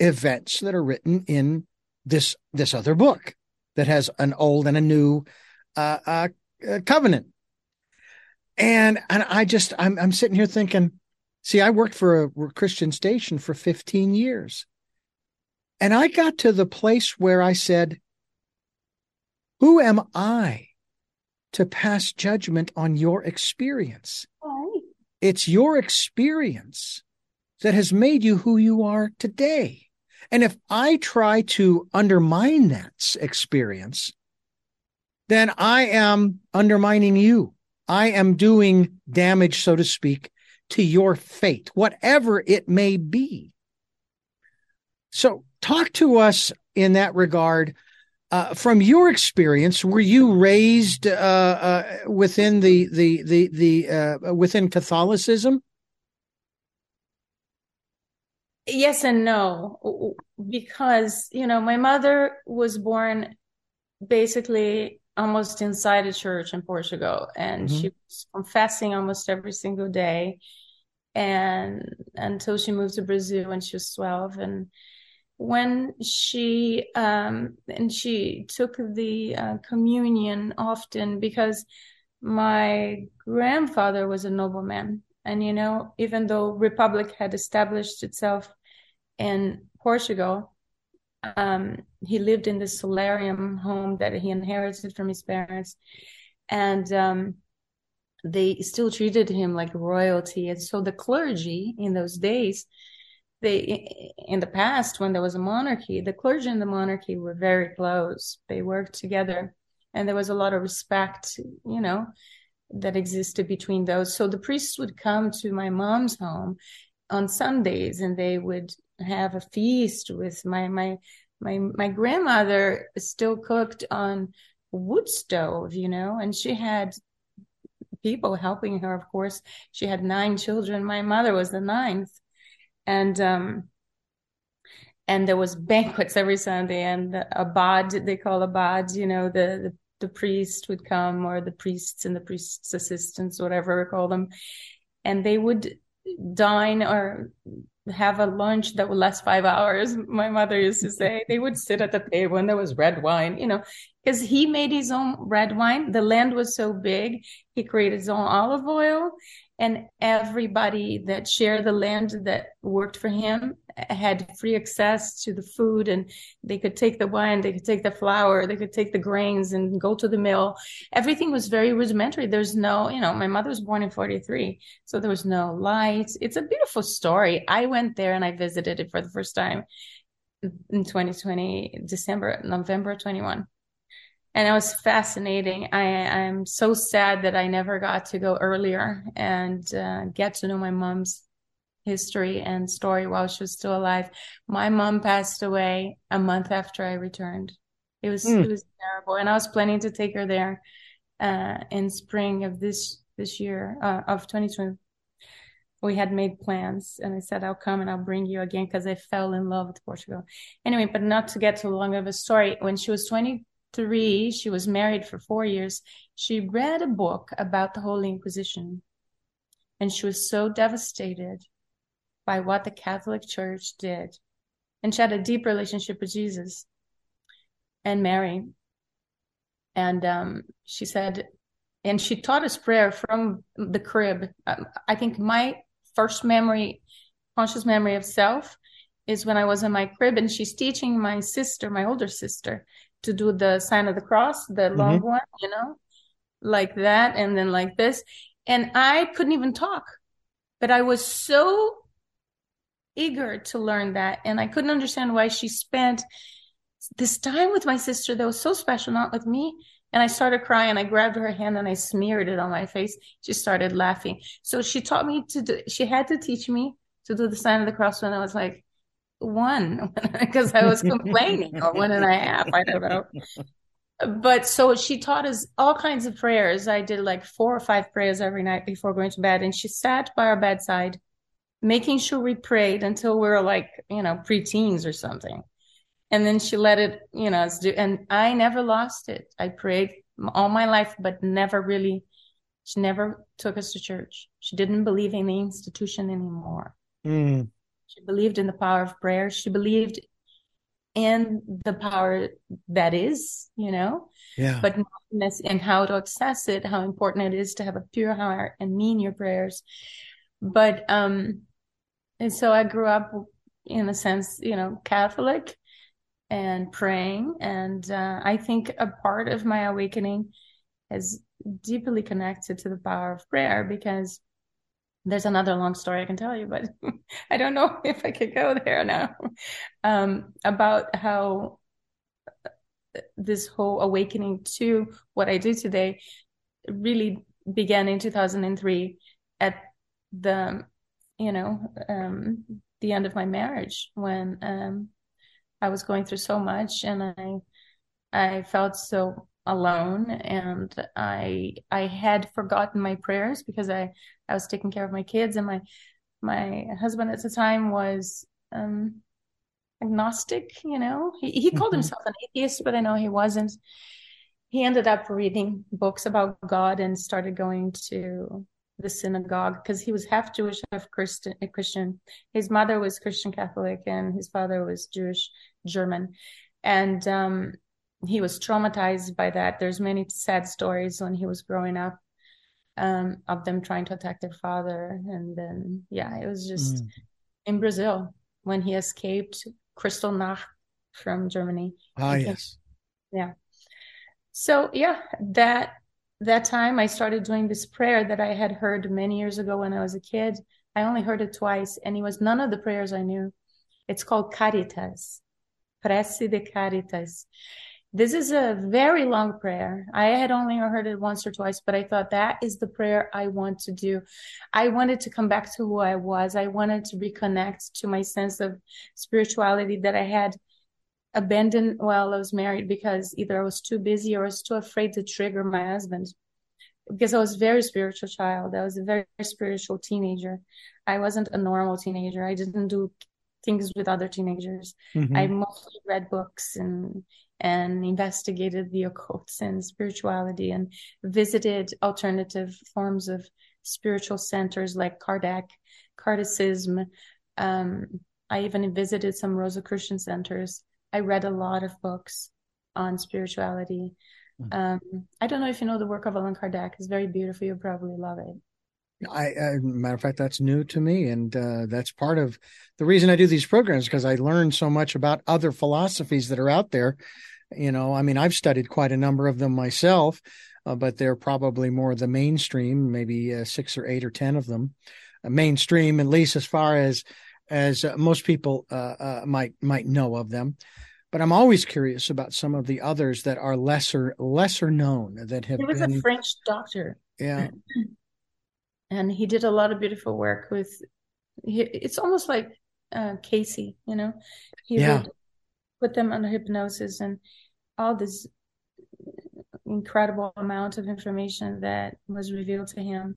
events that are written in this this other book that has an old and a new uh, uh, uh, covenant. And and I just I'm I'm sitting here thinking, see, I worked for a Christian station for 15 years. And I got to the place where I said, who am I to pass judgment on your experience? Right. It's your experience that has made you who you are today. And if I try to undermine that experience, then I am undermining you. I am doing damage, so to speak, to your fate, whatever it may be. So, talk to us in that regard. Uh, from your experience, were you raised uh, uh, within the the the the uh, within Catholicism? yes and no because you know my mother was born basically almost inside a church in portugal and mm-hmm. she was confessing almost every single day and until she moved to brazil when she was 12 and when she um and she took the uh, communion often because my grandfather was a nobleman and you know, even though Republic had established itself in Portugal, um, he lived in the solarium home that he inherited from his parents, and um, they still treated him like royalty. And so the clergy in those days, they in the past when there was a monarchy, the clergy and the monarchy were very close. They worked together, and there was a lot of respect. You know, that existed between those. So the priests would come to my mom's home on Sundays and they would have a feast with my my my my grandmother still cooked on wood stove, you know, and she had people helping her, of course. She had nine children. My mother was the ninth. And um and there was banquets every Sunday and a bod they call a bod, you know, the, the the priest would come or the priests and the priest's assistants, whatever we call them, and they would dine or have a lunch that would last five hours. My mother used to say they would sit at the table and there was red wine, you know, because he made his own red wine. The land was so big, he created his own olive oil and everybody that shared the land that worked for him had free access to the food and they could take the wine they could take the flour they could take the grains and go to the mill. Everything was very rudimentary. There's no you know my mother was born in 43 so there was no lights. It's a beautiful story. I went there and i visited it for the first time in 2020 december november 21 and it was fascinating. I am so sad that I never got to go earlier and uh, get to know my mom's history and story while she was still alive. My mom passed away a month after I returned. It was mm. it was terrible, and I was planning to take her there uh, in spring of this this year uh, of 2020. We had made plans, and I said I'll come and I'll bring you again because I fell in love with Portugal. Anyway, but not to get too long of a story. When she was 23, she was married for four years. She read a book about the Holy Inquisition. And she was so devastated by what the Catholic Church did. And she had a deep relationship with Jesus and Mary. And um, she said, and she taught us prayer from the crib. Um, I think my first memory, conscious memory of self, is when I was in my crib and she's teaching my sister, my older sister, to do the sign of the cross, the mm-hmm. long one, you know, like that, and then like this. And I couldn't even talk, but I was so eager to learn that. And I couldn't understand why she spent this time with my sister that was so special, not with me. And I started crying. I grabbed her hand and I smeared it on my face. She started laughing. So she taught me to do, she had to teach me to do the sign of the cross when I was like one (laughs) because I was complaining, or one and a half. I don't know. But so she taught us all kinds of prayers. I did like four or five prayers every night before going to bed, and she sat by our bedside, making sure we prayed until we were like, you know, preteens or something. And then she let it, you know, do, and I never lost it. I prayed all my life, but never really, she never took us to church. She didn't believe in the institution anymore. Mm. She believed in the power of prayer. She believed in the power that is, you know, Yeah. but not and how to access it, how important it is to have a pure heart and mean your prayers. But, um, and so I grew up in a sense, you know, Catholic and praying. And, uh, I think a part of my awakening is deeply connected to the power of prayer because there's another long story I can tell you, but (laughs) I don't know (laughs) if I could go there now. Um, about how this whole awakening to what I do today really began in 2003 at the, you know, um, the end of my marriage when, um, I was going through so much and I, I felt so alone and I, I had forgotten my prayers because I, I was taking care of my kids and my, my husband at the time was, um, agnostic, you know, he, he called Mhm. himself an atheist, but I know he wasn't. He ended up reading books about God and started going to the synagogue because he was half Jewish, half Christian, Christian. His mother was Christian Catholic and his father was Jewish German. And, um, he was traumatized by that. There's many sad stories when he was growing up, um, of them trying to attack their father. And then, yeah, it was just Mm. in Brazil when he escaped Kristallnacht from Germany. Ah, yes. Yeah. So yeah, that that time I started doing this prayer that I had heard many years ago when I was a kid. I only heard it twice, and it was none of the prayers I knew. It's called Caritas, Prece de Caritas. This is a very long prayer. I had only heard it once or twice, but I thought that is the prayer I want to do. I wanted to come back to who I was. I wanted to reconnect to my sense of spirituality that I had abandoned while I was married because either I was too busy or I was too afraid to trigger my husband. Because I was a very spiritual child. I was a very spiritual teenager. I wasn't a normal teenager. I didn't do things with other teenagers. Mhm. I mostly read books and and investigated the occult and spirituality and visited alternative forms of spiritual centers like Kardec, Kardecism. Um, I even visited some Rosicrucian centers. I read a lot of books on spirituality. Mm. Um, I don't know if you know the work of Allan Kardec. It's very beautiful. You'll probably love it. I, I matter of fact, that's new to me, and uh, that's part of the reason I do these programs because I learn so much about other philosophies that are out there. You know, I mean, I've studied quite a number of them myself, uh, but they're probably more the mainstream, maybe uh, six or eight or ten of them, uh, mainstream at least as far as as uh, most people uh, uh, might might know of them. But I'm always curious about some of the others that are lesser lesser known that have He was been a French doctor. yeah (clears throat) and he did a lot of beautiful work with he, it's almost like uh Cayce you know he Yeah. would put them under hypnosis and all this incredible amount of information that was revealed to him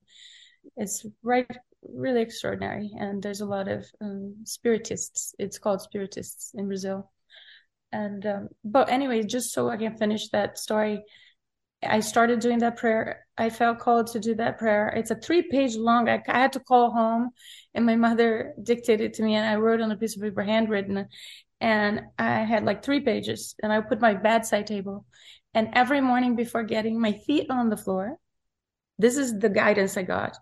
it's right really extraordinary and there's a lot of um, spiritists it's called spiritists in brazil and um, but anyway just so i can finish that story I started doing that prayer. I felt called to do that prayer. It's a three page long. I, I had to call home and my mother dictated to me and I wrote on a piece of paper handwritten and I had like three pages and I put my bedside table and every morning before getting my feet on the floor, this is the guidance I got.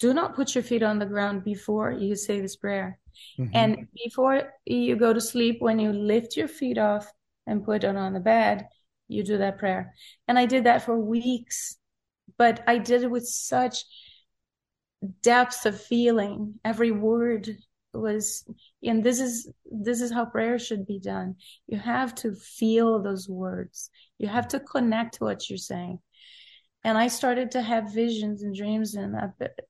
Do not put your feet on the ground before you say this prayer. Mhm. And before you go to sleep, when you lift your feet off and put it on the bed, you do that prayer. And I did that for weeks, but I did it with such depth of feeling. Every word was, and this is, this is how prayer should be done. You have to feel those words. You have to connect to what you're saying. And I started to have visions and dreams and,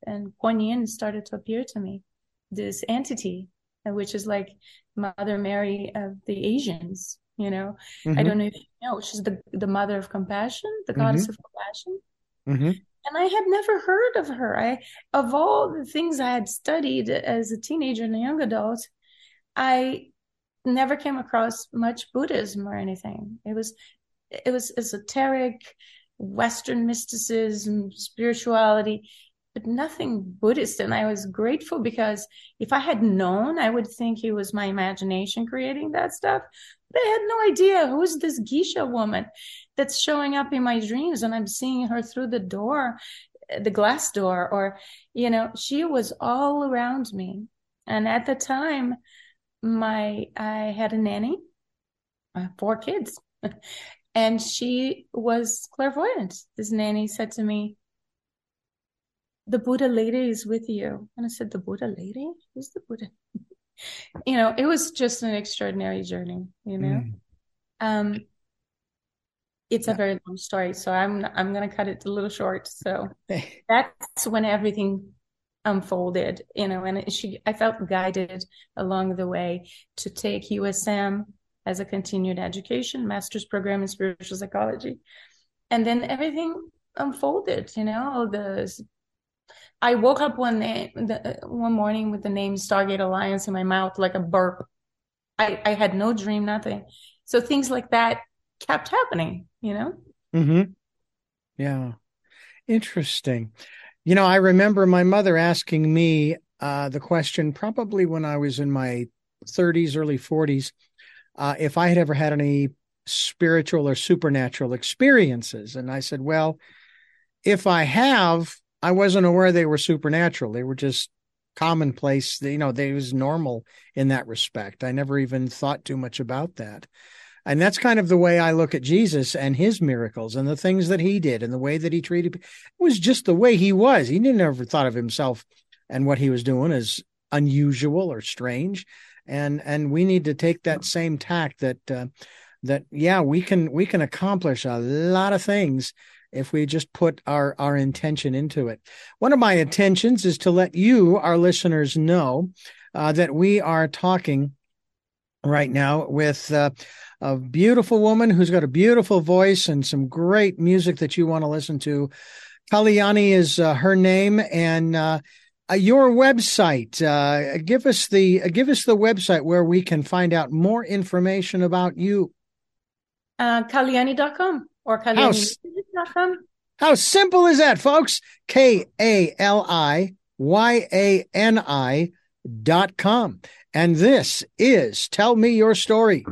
and Kuan Yin started to appear to me, this entity which is like Mother Mary of the Asians. You know, Mhm. I don't know if you know, she's the the mother of compassion, the goddess of compassion. Mhm. And I had never heard of her. I, of all the things I had studied as a teenager and a young adult, I never came across much Buddhism or anything. It was, it was esoteric, Western mysticism, spirituality, but nothing Buddhist. And I was grateful because if I had known, I would think it was my imagination creating that stuff. But I had no idea who's this Geisha woman that's showing up in my dreams and I'm seeing her through the door, the glass door, or, you know, she was all around me. And at the time, my, I had a nanny, uh, four kids, (laughs) and she was clairvoyant. This nanny said to me, the Buddha lady is with you. And I said, the Buddha lady? Who's the Buddha? (laughs) you know, it was just an extraordinary journey, you know? Mm. Um, it's Yeah. a very long story, so I'm I'm gonna cut it a little short. So (laughs) that's when everything unfolded, you know, and she I felt guided along the way to take USM as a continued education, master's program in spiritual psychology. And then everything unfolded, you know, the I woke up one day, the, one morning with the name Stargate Alliance in my mouth like a burp. I, I had no dream, nothing. So things like that kept happening, you know? Mm-hmm. Yeah. Interesting. You know, I remember my mother asking me uh, the question probably when I was in my 30s, early 40s, uh, if I had ever had any spiritual or supernatural experiences. And I said, well, if I have, I wasn't aware they were supernatural. They were just commonplace. You know, they was normal in that respect. I never even thought too much about that. And that's kind of the way I look at Jesus and his miracles and the things that he did and the way that he treated people. It was just the way he was. He didn't ever thought of himself and what he was doing as unusual or strange. And and we need to take that same tact that uh, that yeah, we can we can accomplish a lot of things if we just put our our intention into it. One of my intentions is to let you, our listeners, know uh, that we are talking right now with uh, a beautiful woman who's got a beautiful voice and some great music that you want to listen to. Kaliyani is uh, her name, and uh, uh, your website. Uh, give us the uh, give us the website where we can find out more information about you. Uh, Kaliyani.com or. Kaliyani.com. How simple is that, folks? K A L I Y A N I dot com. And this is Tell Me Your Story.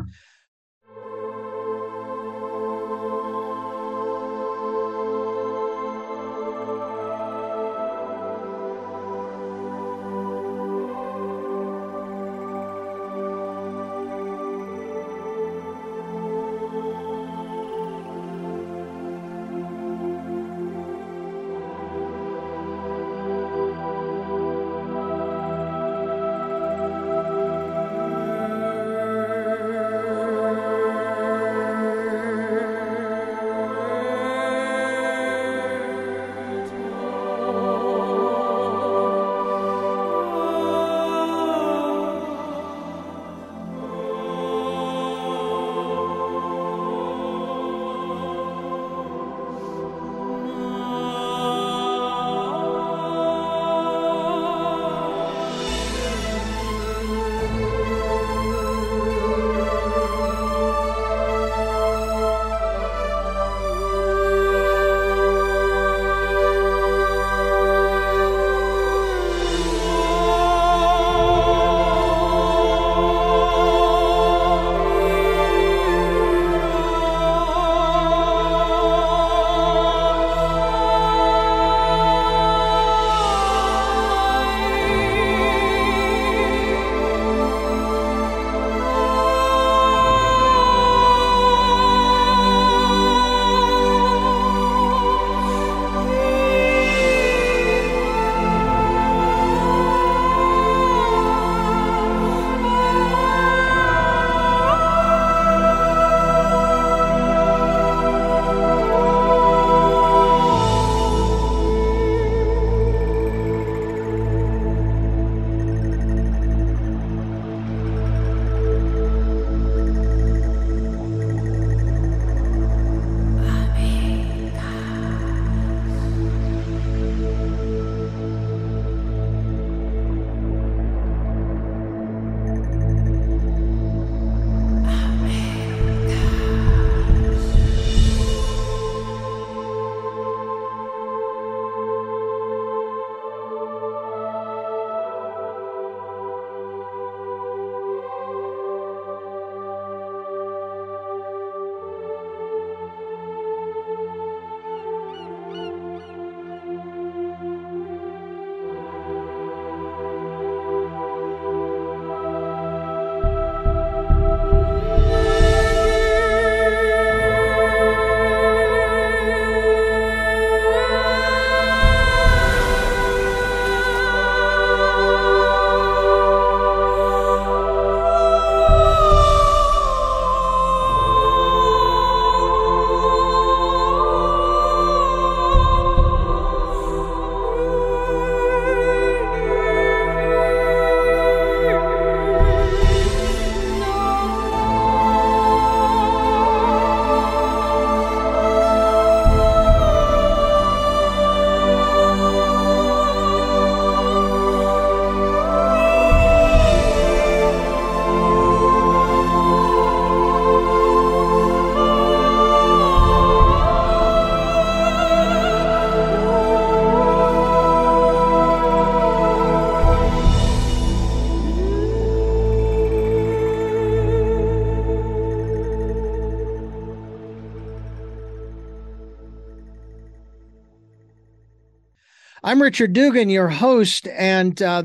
I'm Richard Dugan, your host, and uh,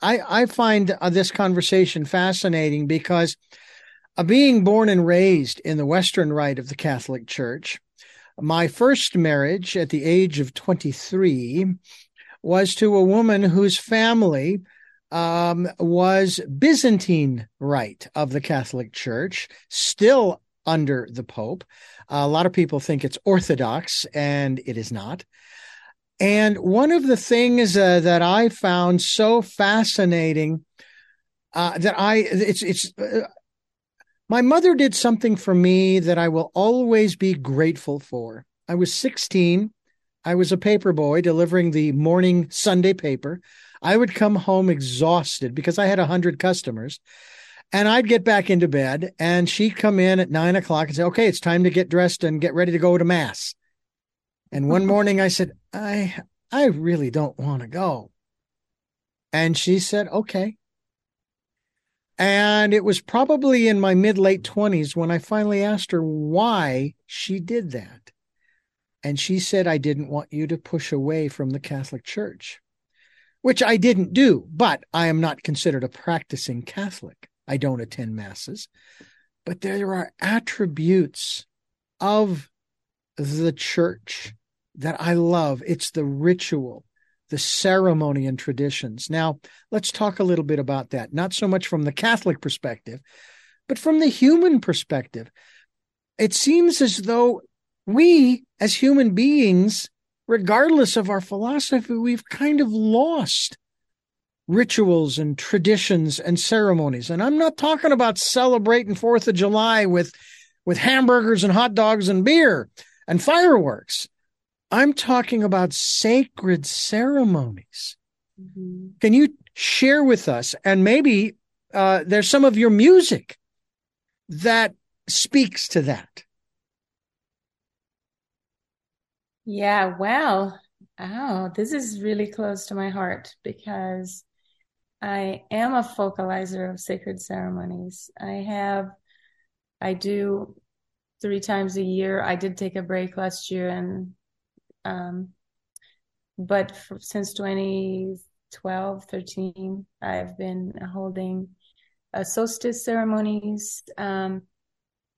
I, I, find uh, this conversation fascinating because uh, being born and raised in the Western Rite of the Catholic Church, my first marriage at the age of 23 was to a woman whose family um, was Byzantine Rite of the Catholic Church, still under the Pope. A lot of people think it's Orthodox, and it is not. And one of the things uh, that I found so fascinating uh, that I it's it's uh, my mother did something for me that I will always be grateful for. I was 16. I was a paper boy delivering the morning Sunday paper. I would come home exhausted because I had a hundred customers. And I'd get back into bed and she'd come in at nine o'clock and say, okay, it's time to get dressed and get ready to go to mass. And one (laughs) morning I said, I, I really don't want to go. And she said, okay. And it was probably in my mid late 20s when I finally asked her why she did that. And she said, I didn't want you to push away from the Catholic Church, which I didn't do, but I am not considered a practicing Catholic. I don't attend masses, but there are attributes of the church that I love. It's the ritual, the ceremony and traditions. Now, let's talk a little bit about that, not so much from the Catholic perspective, but from the human perspective. It seems as though we, as human beings, regardless of our philosophy, we've kind of lost rituals and traditions and ceremonies. And I'm not talking about celebrating 4th of July with, with hamburgers and hot dogs and beer and fireworks. I'm talking about sacred ceremonies. Mm-hmm. Can you share with us? And maybe uh, there's some of your music that speaks to that. Yeah, well, oh, this is really close to my heart because I am a focalizer of sacred ceremonies. I have, I do three times a year. I did take a break last year and um, but since 2012, 13, I've been holding uh, solstice ceremonies um,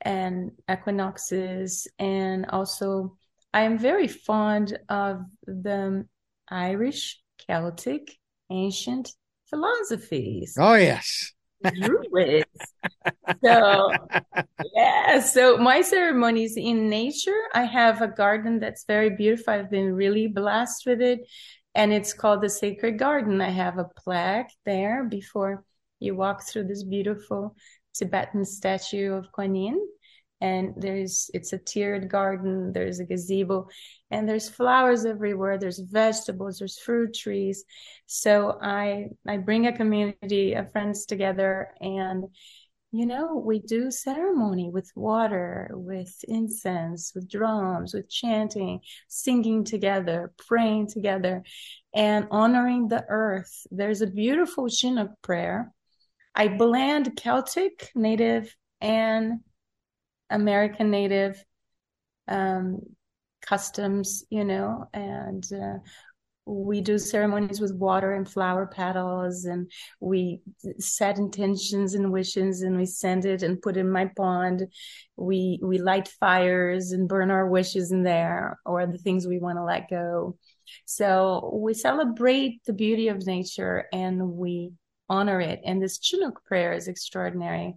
and equinoxes. And also, I am very fond of the Irish, Celtic, ancient philosophies. Oh, yes. Druids. so yeah, so my ceremonies in nature, I have a garden that's very beautiful. I've been really blessed with it. And it's called the Sacred Garden. I have a plaque there before you walk through this beautiful Tibetan statue of Kuan Yin and there's it's a tiered garden there's a gazebo and there's flowers everywhere. There's vegetables. There's fruit trees. So i i bring a community of friends together and you know we do ceremony with water with incense with drums with chanting singing together praying together and honoring the earth. There's a beautiful chinook prayer. I blend celtic native and American Native um, customs, you know, and uh, we do ceremonies with water and flower petals, and we set intentions and wishes, and we send it and put in my pond. We we light fires and burn our wishes in there, or the things we want to let go. So we celebrate the beauty of nature and we honor it. And this Chinook prayer is extraordinary.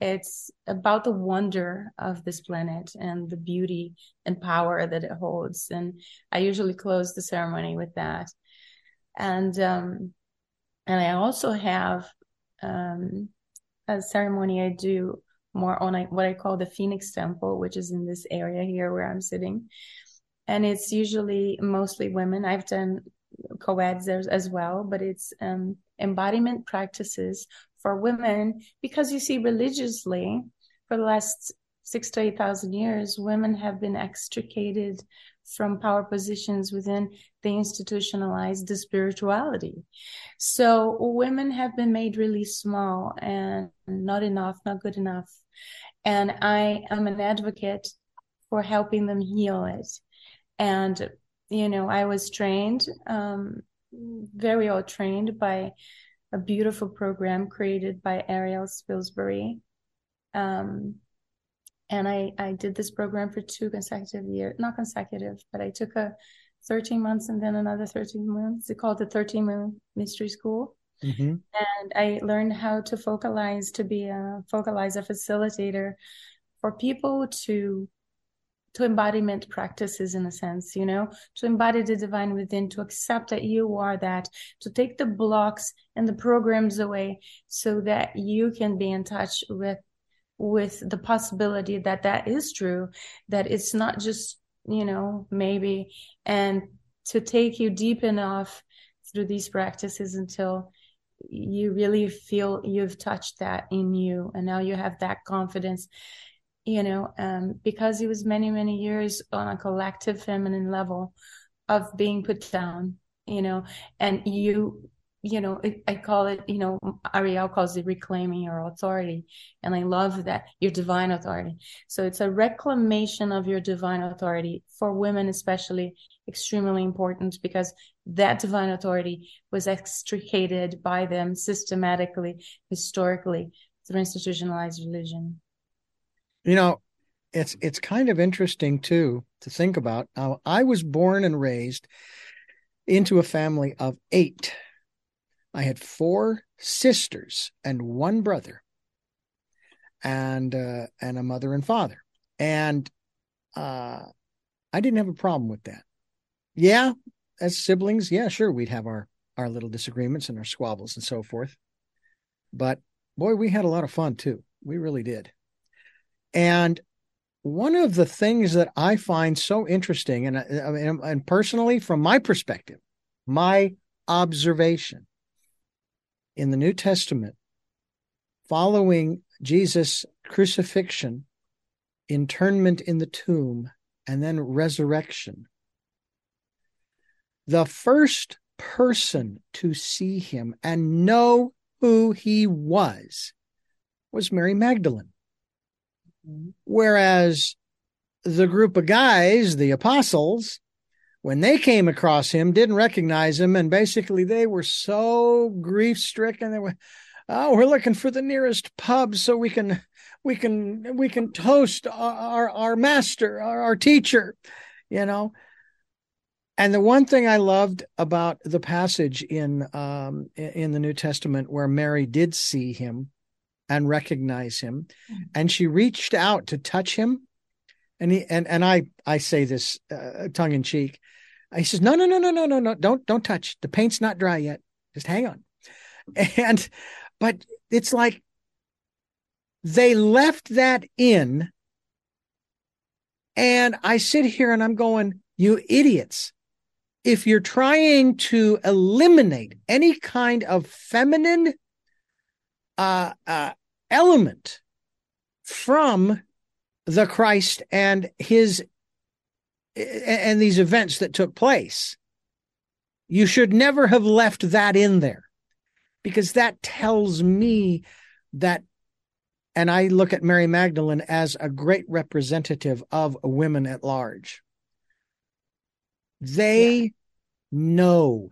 It's about the wonder of this planet and the beauty and power that it holds. And I usually close the ceremony with that. And um, and I also have um, a ceremony I do more on what I call the Phoenix Temple, which is in this area here where I'm sitting. And it's usually mostly women. I've done co-eds as well, but it's um, embodiment practices for women because you see religiously for the last six to eight thousand years women have been extricated from power positions within the institutionalized the spirituality. So women have been made really small and not enough not good enough. And i am an advocate for helping them heal it. And you know, I was trained, um, very well trained by a beautiful program created by Ariel Spilsbury. Um, and I, I did this program for two consecutive years, not consecutive, but I took a 13 months and then another 13 months. It's called the 13 Moon mystery school. Mm-hmm. And I learned how to focalize, to be a focalizer facilitator for people to to embodiment practices in a sense, you know, to embody the divine within, to accept that you are that, to take the blocks and the programs away so that you can be in touch with with the possibility that that is true, that it's not just, you know, maybe, and to take you deep enough through these practices until you really feel you've touched that in you and now you have that confidence you know, um, because it was many, many years on a collective feminine level of being put down, you know, and you, you know, I call it, you know, Ariel calls it reclaiming your authority. And I love that your divine authority. So it's a reclamation of your divine authority for women, especially extremely important because that divine authority was extricated by them systematically, historically through institutionalized religion. You know, it's it's kind of interesting too to think about. Uh, I was born and raised into a family of eight. I had four sisters and one brother, and uh, and a mother and father, and uh, I didn't have a problem with that. Yeah, as siblings, yeah, sure, we'd have our our little disagreements and our squabbles and so forth, but boy, we had a lot of fun too. We really did. And one of the things that I find so interesting, and, and, and personally, from my perspective, my observation in the New Testament, following Jesus' crucifixion, internment in the tomb, and then resurrection, the first person to see him and know who he was was Mary Magdalene. Whereas the group of guys, the apostles, when they came across him, didn't recognize him, and basically they were so grief stricken. They were, oh, we're looking for the nearest pub so we can we can we can toast our our, master, our, our teacher, you know. And the one thing I loved about the passage in um, in the New Testament where Mary did see him and recognize him. Mm-hmm. and she reached out to touch him. And he and and i i say this uh, tongue in cheek. He says no no no no no no no don't don't touch. The paint's not dry yet. Just hang on. (laughs) And but it's like they left that in. And i sit here and i'm going you idiots. If you're trying to eliminate any kind of feminine uh, uh, element from the Christ and his and these events that took place. You should never have left that in there because that tells me that and I look at Mary Magdalene as a great representative of women at large. They yeah. know.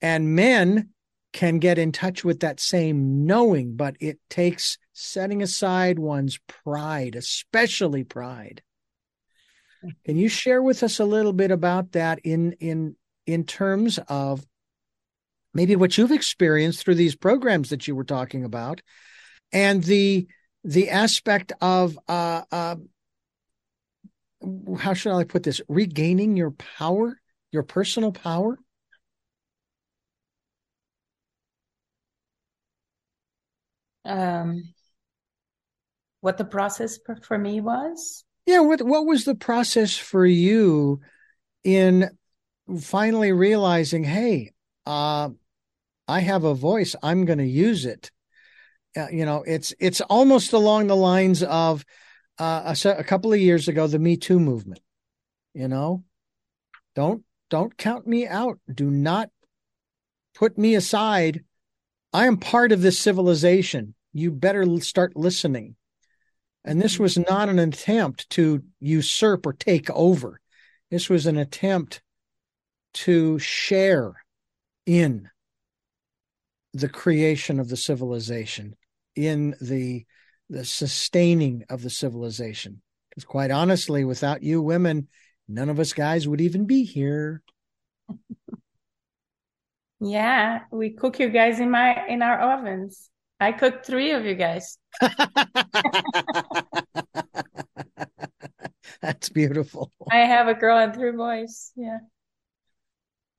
And men can get in touch with that same knowing, but it takes setting aside one's pride, especially pride. Can you share with us a little bit about that in in in terms of maybe what you've experienced through these programs that you were talking about, and the the aspect of uh, uh, how should I put this? Regaining your power, your personal power. Um, what the process for, me was. Yeah, what what was the process for you in finally realizing, hey, uh, I have a voice. I'm going to use it. Uh, you know, it's it's almost along the lines of uh, a, a couple of years ago, the Me Too movement. You know, don't don't count me out. Do not put me aside. I am part of this civilization you better start listening. And this mm-hmm. was not an attempt to usurp or take over. This was an attempt to share in the creation of the civilization, in the the sustaining of the civilization. Because quite honestly, without you women, none of us guys would even be here. (laughs) Yeah, we cook you guys in my in our ovens. I cooked three of you guys. (laughs) That's beautiful. I have a girl and three boys. Yeah.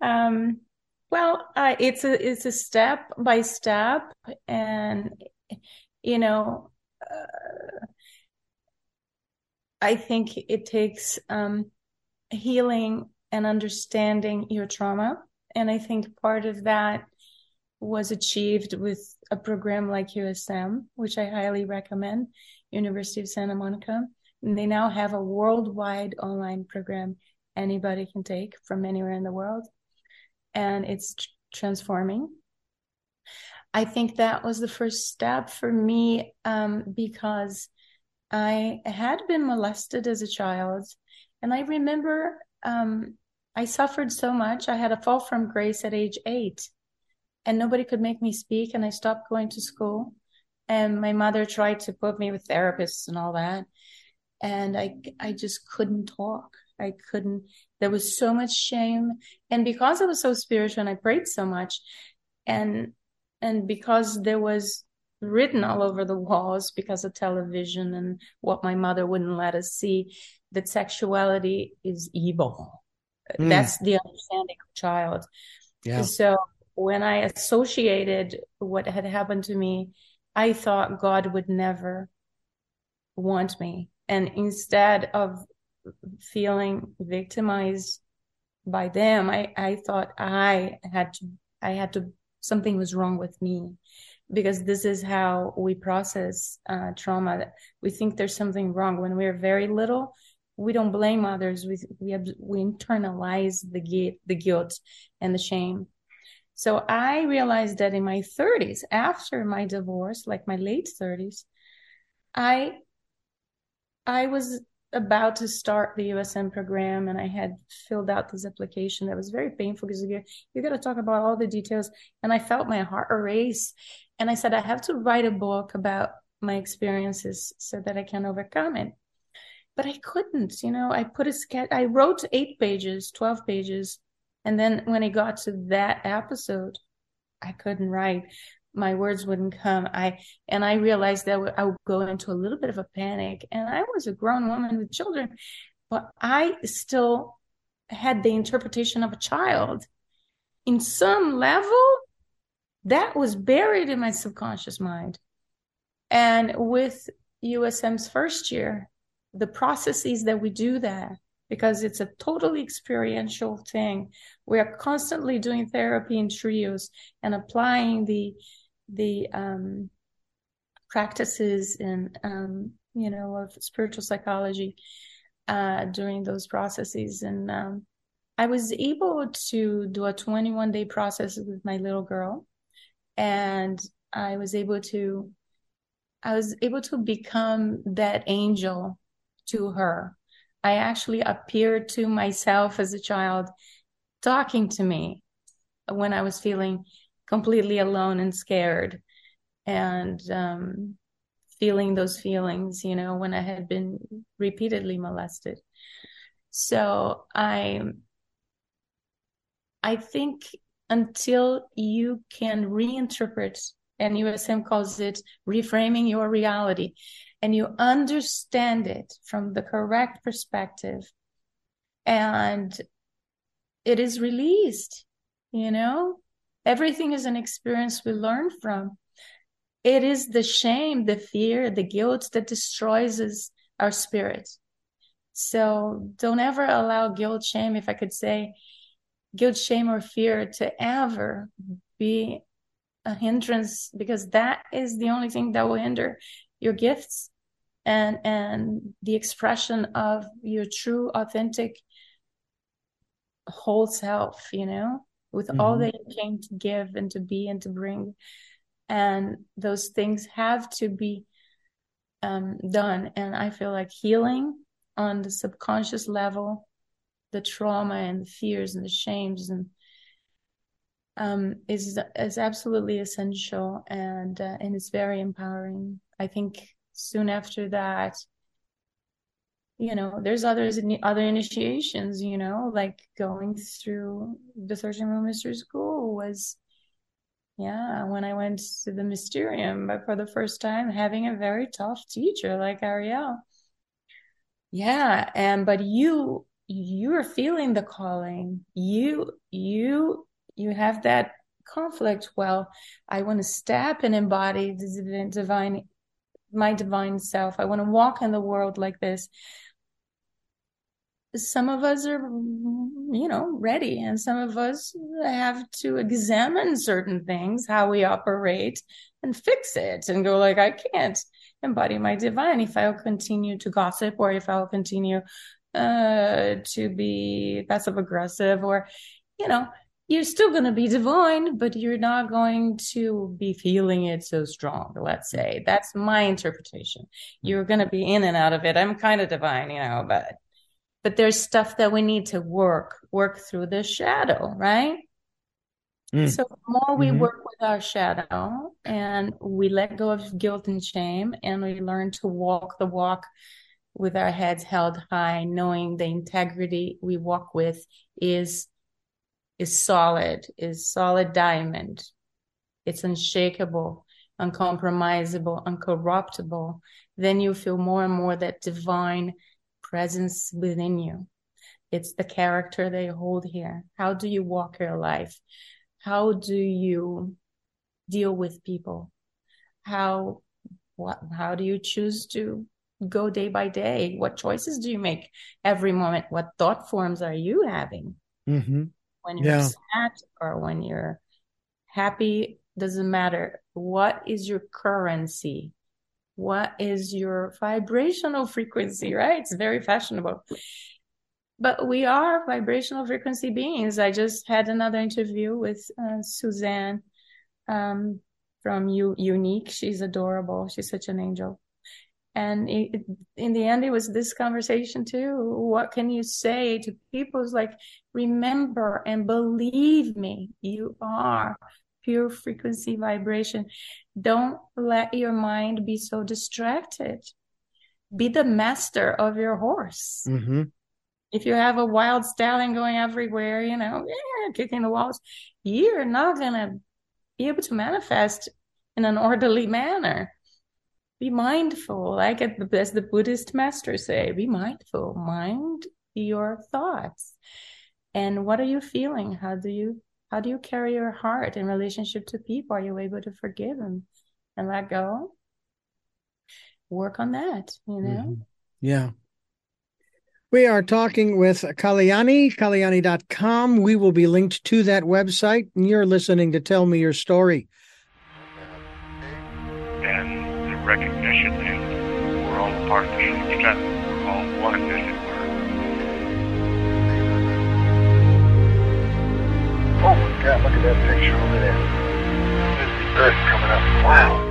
Um. Well, uh, it's a it's a step by step, and you know, uh, I think it takes um, healing and understanding your trauma, and I think part of that was achieved with a program like USM, which I highly recommend, University of Santa Monica. And they now have a worldwide online program anybody can take from anywhere in the world. And it's tr- transforming. I think that was the first step for me um, because I had been molested as a child. And I remember um, I suffered so much. I had a fall from grace at age eight and nobody could make me speak and i stopped going to school. And my mother tried to put me with therapists and all that. And i i just couldn't talk. I couldn't there was so much shame. And because i was so spiritual and i prayed so much and and because there was written all over the walls because of television and what my mother wouldn't let us see that sexuality is evil. Mm. that's the understanding of child. Yeah. so when I associated what had happened to me, I thought God would never want me. And instead of feeling victimized by them, I, I thought I had to, I had to, something was wrong with me because this is how we process uh, trauma. We think there's something wrong when we're very little. We don't blame others. We we, we internalize the the guilt and the shame. So I realized that in my 30s, after my divorce, like my late 30s, I I was about to start the USM program and I had filled out this application that was very painful because you, you got to talk about all the details. And I felt my heart erase. And I said, I have to write a book about my experiences so that I can overcome it. But I couldn't, you know, I put a sketch, I wrote eight pages, 12 pages and then when it got to that episode, I couldn't write. My words wouldn't come. I and I realized that I would go into a little bit of a panic. And I was a grown woman with children, but I still had the interpretation of a child. In some level, that was buried in my subconscious mind. And with USM's first year, the processes that we do that because it's a totally experiential thing. We are constantly doing therapy in trios and applying the the um, practices and um, you know of spiritual psychology uh, during those processes. And um, I was able to do a 21 day process with my little girl, and I was able to I was able to become that angel to her I actually appeared to myself as a child talking to me when I was feeling completely alone and scared and um, feeling those feelings, you know, when I had been repeatedly molested. So I, I think until you can reinterpret, and USM calls it reframing your reality, and you understand it from the correct perspective and it is released you know? Everything is an experience we learn from. It is the shame the fear the guilt that destroys us, our spirit. So don't ever allow guilt shame if i could say guilt shame or fear to ever be a hindrance because that is the only thing that will hinder your gifts and and the expression of your true authentic whole self you know with mm-hmm. all that you came to give and to be and to bring and those things have to be um, done and i feel like healing on the subconscious level the trauma and the fears and the shames and um, is is absolutely essential and uh, and it's very empowering. I think soon after that, you know, there's others other initiations. You know, like going through the Thirteen Wheel Mystery School was, yeah, when I went to the Mysterium, but for the first time, having a very tough teacher like Ariel. Yeah, and but you you're feeling the calling. You you you have that conflict well i want to step and embody the divine my divine self. I want to walk in the world like this. Some of us are you know ready and some of us have to examine certain things how we operate and fix it and go like i can't embody my divine. If i'll continue to gossip or if i'll continue uh to be passive aggressive or you know you're still going to be divine, but you're not going to be feeling it so strong. Let's say that's my interpretation. You're going to be in and out of it. I'm kind of divine, you know, but but there's stuff that we need to work work through the shadow, right? Mm. So the more we mm-hmm. work with our shadow and we let go of guilt and shame and we learn to walk the walk with our heads held high, knowing the integrity we walk with is is solid, is solid diamond. It's unshakable, uncompromisable, uncorruptible. Then you feel more and more that divine presence within you. It's the character they hold here. How do you walk your life? How do you deal with people? How what how do you choose to go day by day? What choices do you make every moment? What thought forms are you having? Mm-hmm when you're yeah. sad or when you're happy doesn't matter. What is your currency? What is your vibrational frequency right? It's very fashionable. But we are vibrational frequency beings. I just had another interview with uh, suzanne um, from U- unique. She's adorable. She's such an angel and it, in the end it was this conversation too. What can you say to people? It's like remember and believe me you are pure frequency vibration. Don't let your mind be so distracted. Be the master of your horse. Mm-hmm. if you have a wild stallion going everywhere you know yeah, kicking the walls you're not gonna be able to manifest in an orderly manner be mindful. Like as the buddhist masters say be mindful. Mind your thoughts. And what are you feeling? How do you how do you carry your heart in relationship to people? Are you able to forgive them and let go? Work on that you know? Mm-hmm. yeah. We are talking with Kaliyani, Kaliyani.com. We will be linked to that website. And you're listening to Tell Me Your Story recognition, and we're all a part of the huge network. We're all one, as it were. Oh my God! Look at that picture over there. There's the Earth coming up. Wow.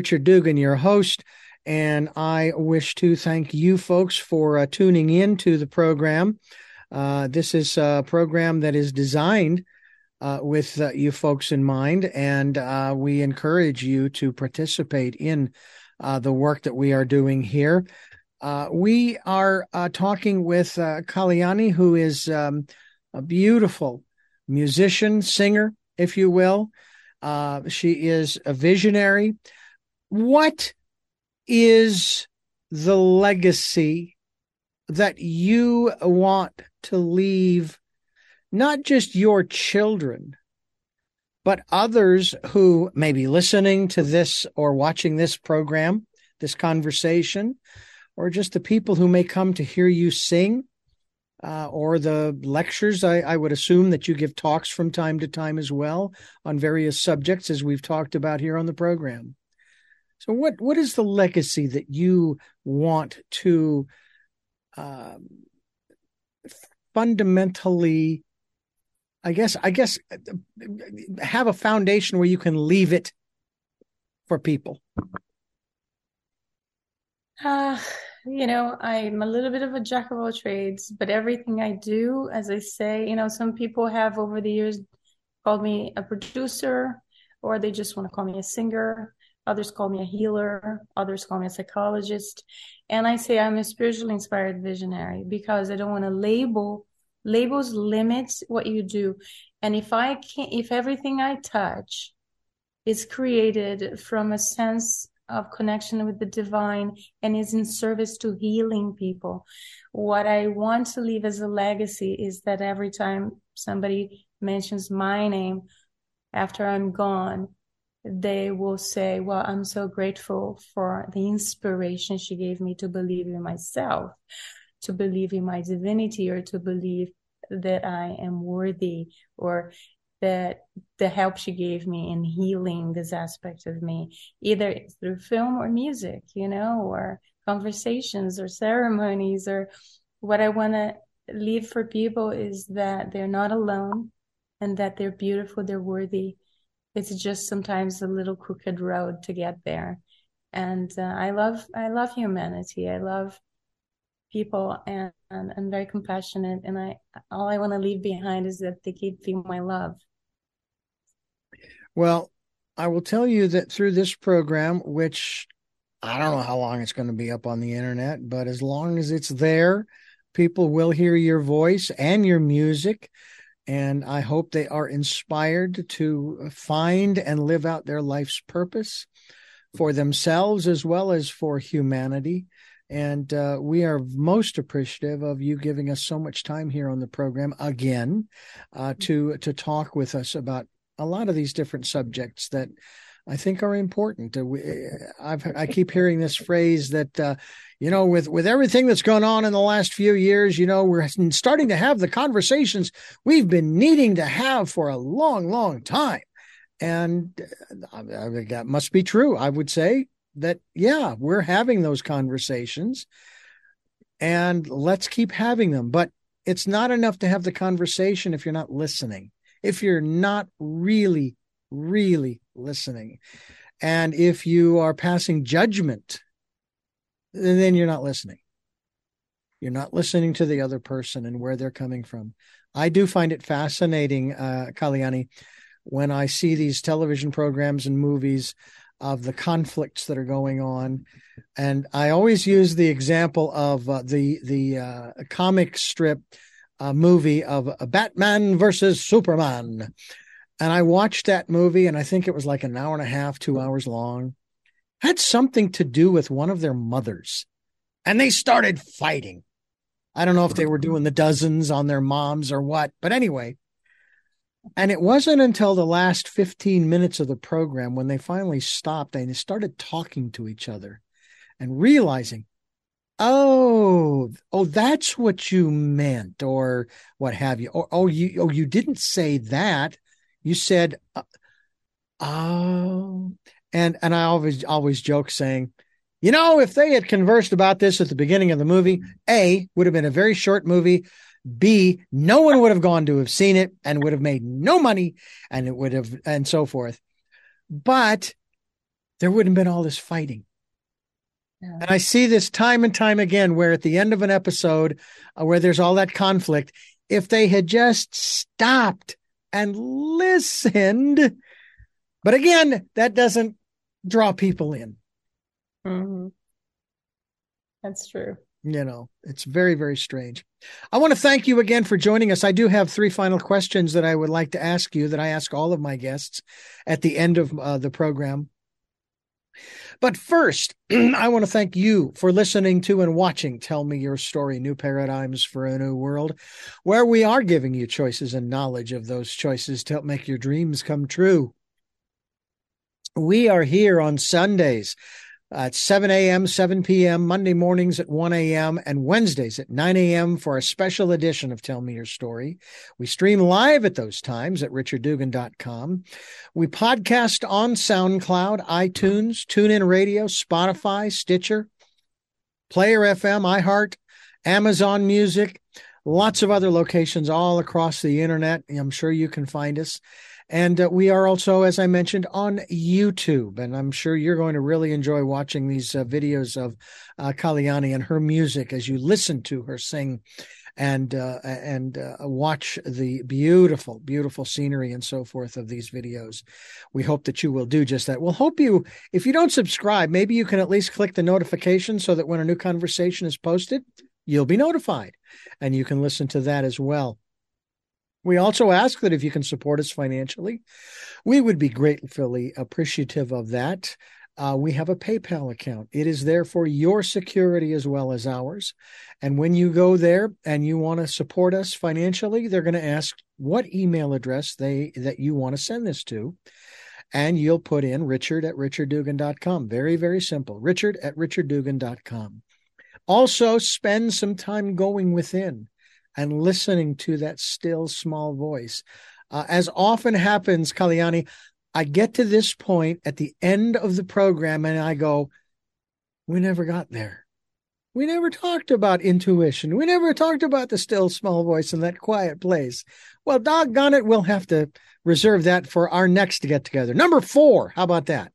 Richard Dugan, your host, and I wish to thank you folks for uh, tuning in to the program. Uh, this is a program that is designed uh, with uh, you folks in mind, and uh, we encourage you to participate in uh, the work that we are doing here. We are talking with Kaliyani, who is um, a beautiful musician, singer, if you will. She is a visionary. What is the legacy that you want to leave not just your children, but others who may be listening to this or watching this program, this conversation, or just the people who may come to hear you sing, uh, or the lectures. I, I would assume that you give talks from time to time as well on various subjects, as we've talked about here on the program. So, what what is the legacy that you want to um, fundamentally? I guess I guess have a foundation where you can leave it for people. Uh, you know, I'm a little bit of a jack of all trades, but everything I do, as I say, you know, some people have over the years called me a producer, or they just want to call me a singer. Others call me a healer. Others call me a psychologist. And I say I'm a spiritually inspired visionary because I don't want to label. Labels limits what you do. And if I can't, if everything I touch is created from a sense of connection with the divine and is in service to healing people, what I want to leave as a legacy is that every time somebody mentions my name after I'm gone, they will say, Well, I'm so grateful for the inspiration she gave me to believe in myself, to believe in my divinity, or to believe that I am worthy, or that the help she gave me in healing this aspect of me, either through film or music, you know, or conversations or ceremonies, or what I want to leave for people is that they're not alone and that they're beautiful, they're worthy. It's just sometimes a little crooked road to get there. And uh, I love, I love humanity. I love people and, and I'm very compassionate. And I, all I want to leave behind is that they keep feeling my love. Well, I will tell you that through this program, which I don't know how long it's going to be up on the internet, but as long as it's there, people will hear your voice and your music. And I hope they are inspired to find and live out their life's purpose for themselves as well as for humanity. And uh, we are most appreciative of you giving us so much time here on the program again uh, to to talk with us about a lot of these different subjects that I think are important. Uh, I've, I keep hearing this phrase that, uh, you know, with, with everything that's gone on in the last few years, you know, we're starting to have the conversations we've been needing to have for a long, long time. And uh, that must be true. I would say that, yeah, we're having those conversations and let's keep having them. But it's not enough to have the conversation if you're not listening if you're not really, really listening. And if you are passing judgment, then you're not listening. You're not listening to the other person and where they're coming from. I do find it fascinating, uh, Kaliyani, when I see these television programs and movies of the conflicts that are going on. And I always use the example of uh, the the uh, comic strip a movie of a Batman versus Superman. And I watched that movie, and I think it was like an hour and a half, two hours long. Had something to do with one of their mothers. And they started fighting. I don't know if they were doing the dozens on their moms or what, but anyway. And it wasn't until the last 15 minutes of the program when they finally stopped and they started talking to each other and realizing Oh, oh, that's what you meant, or what have you? Or, oh, you, oh, you didn't say that. You said, uh, oh, and and I always always joke saying, you know, if they had conversed about this at the beginning of the movie, A would have been a very short movie. B, no one would have gone to have seen it and would have made no money, and it would have, and so forth. But there wouldn't have been all this fighting. Yeah. And I see this time and time again where at the end of an episode uh, where there's all that conflict, if they had just stopped and listened, but again, that doesn't draw people in. Mm-hmm. That's true. You know, it's very, very strange. I want to thank you again for joining us. I do have three final questions that I would like to ask you that I ask all of my guests at the end of uh, the program. But first, (clears throat) I want to thank you for listening to and watching Tell Me Your Story New Paradigms for a New World, where we are giving you choices and knowledge of those choices to help make your dreams come true. We are here on Sundays at 7 a.m., 7 p.m., Monday mornings at 1 a.m., and Wednesdays at 9 a.m. for a special edition of Tell Me Your Story. We stream live at those times at richarddugan.com. We podcast on SoundCloud, iTunes, TuneIn Radio, Spotify, Stitcher, Player FM, iHeart, Amazon Music, lots of other locations all across the internet. I'm sure you can find us. And uh, we are also, as I mentioned, on YouTube. And I'm sure you're going to really enjoy watching these uh, videos of uh, Kaliyani and her music as you listen to her sing and uh, and uh, watch the beautiful, beautiful scenery and so forth of these videos. We hope that you will do just that. We'll hope you, if you don't subscribe, maybe you can at least click the notification so that when a new conversation is posted, you'll be notified, and you can listen to that as well. We also ask that if you can support us financially, we would be gratefully appreciative of that. Uh, we have a PayPal account. It is there for your security as well as ours. And when you go there and you want to support us financially, they're going to ask what email address they that you want to send this to. And you'll put in richard at richarddugan.com. Very, very simple. Richard at richarddugan.com. Also, spend some time going within and listening to that still small voice. Uh, as often happens, Kaliyani, I get to this point at the end of the program and I go, we never got there. We never talked about intuition. We never talked about the still small voice in that quiet place. Well, doggone it, we'll have to reserve that for our next get together. Number four. How about that?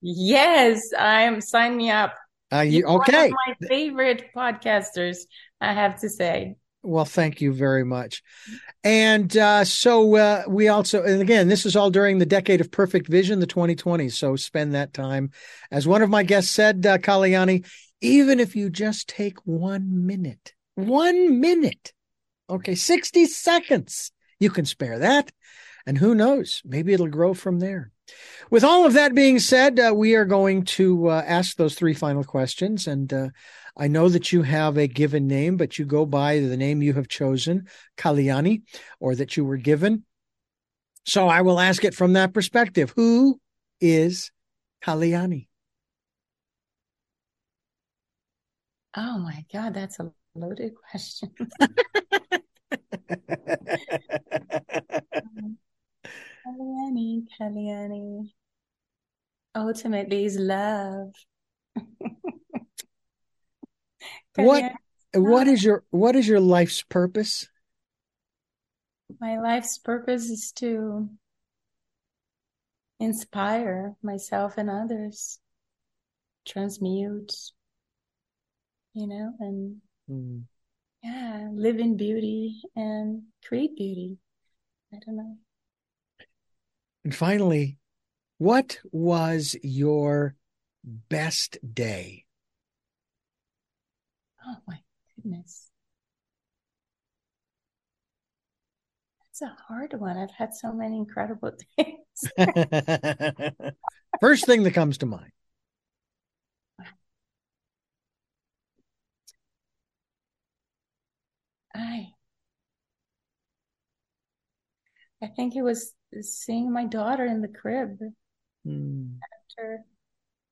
Yes, I'm sign me up. Uh, you, okay. my favorite podcasters, I have to say. Well, thank you very much. And uh, so uh, we also, and again, this is all during the decade of perfect vision, the 2020s. So spend that time. As one of my guests said, uh, Kaliyani, even if you just take one minute, one minute, okay, 60 seconds, you can spare that. And who knows, maybe it'll grow from there. With all of that being said, uh, we are going to uh, ask those three final questions. And uh, I know that you have a given name, but you go by the name you have chosen, Kaliyani, or that you were given. So I will ask it from that perspective. Who is Kaliyani? Oh my God, that's a loaded question. (laughs) Kaliyani, Kaliyani. Ultimately is love. (laughs) What- what is your what is your life's purpose? My life's purpose is to inspire myself and others, transmute, you know, and Hmm. yeah, live in beauty and create beauty. I don't know. And finally, what was your best day? Oh my goodness. That's a hard one. I've had so many incredible (laughs) things. (laughs) First thing that comes to mind. I I think it was seeing my daughter in the crib Hmm. after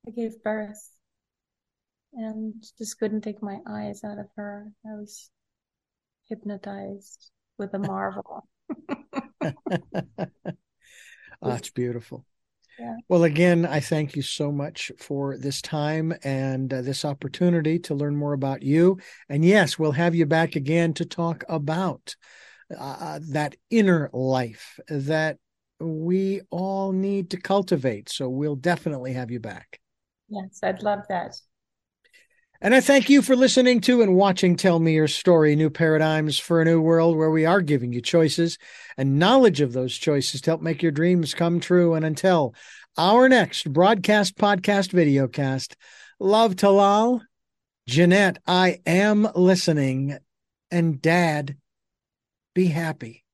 I gave birth and just couldn't take my eyes out of her. I was hypnotized with a marvel. (laughs) (laughs) Oh, That's beautiful. Yeah. Well, again, I thank you so much for this time and uh, this opportunity to learn more about you. And yes, we'll have you back again to talk about uh, that inner life that we all need to cultivate. So we'll definitely have you back. Yes, I'd love that. And I thank you for listening to and watching Tell Me Your Story New Paradigms for a New World, where we are giving you choices and knowledge of those choices to help make your dreams come true. And until our next broadcast, podcast, videocast, love Talal, Jeanette, I am listening, and Dad, be happy.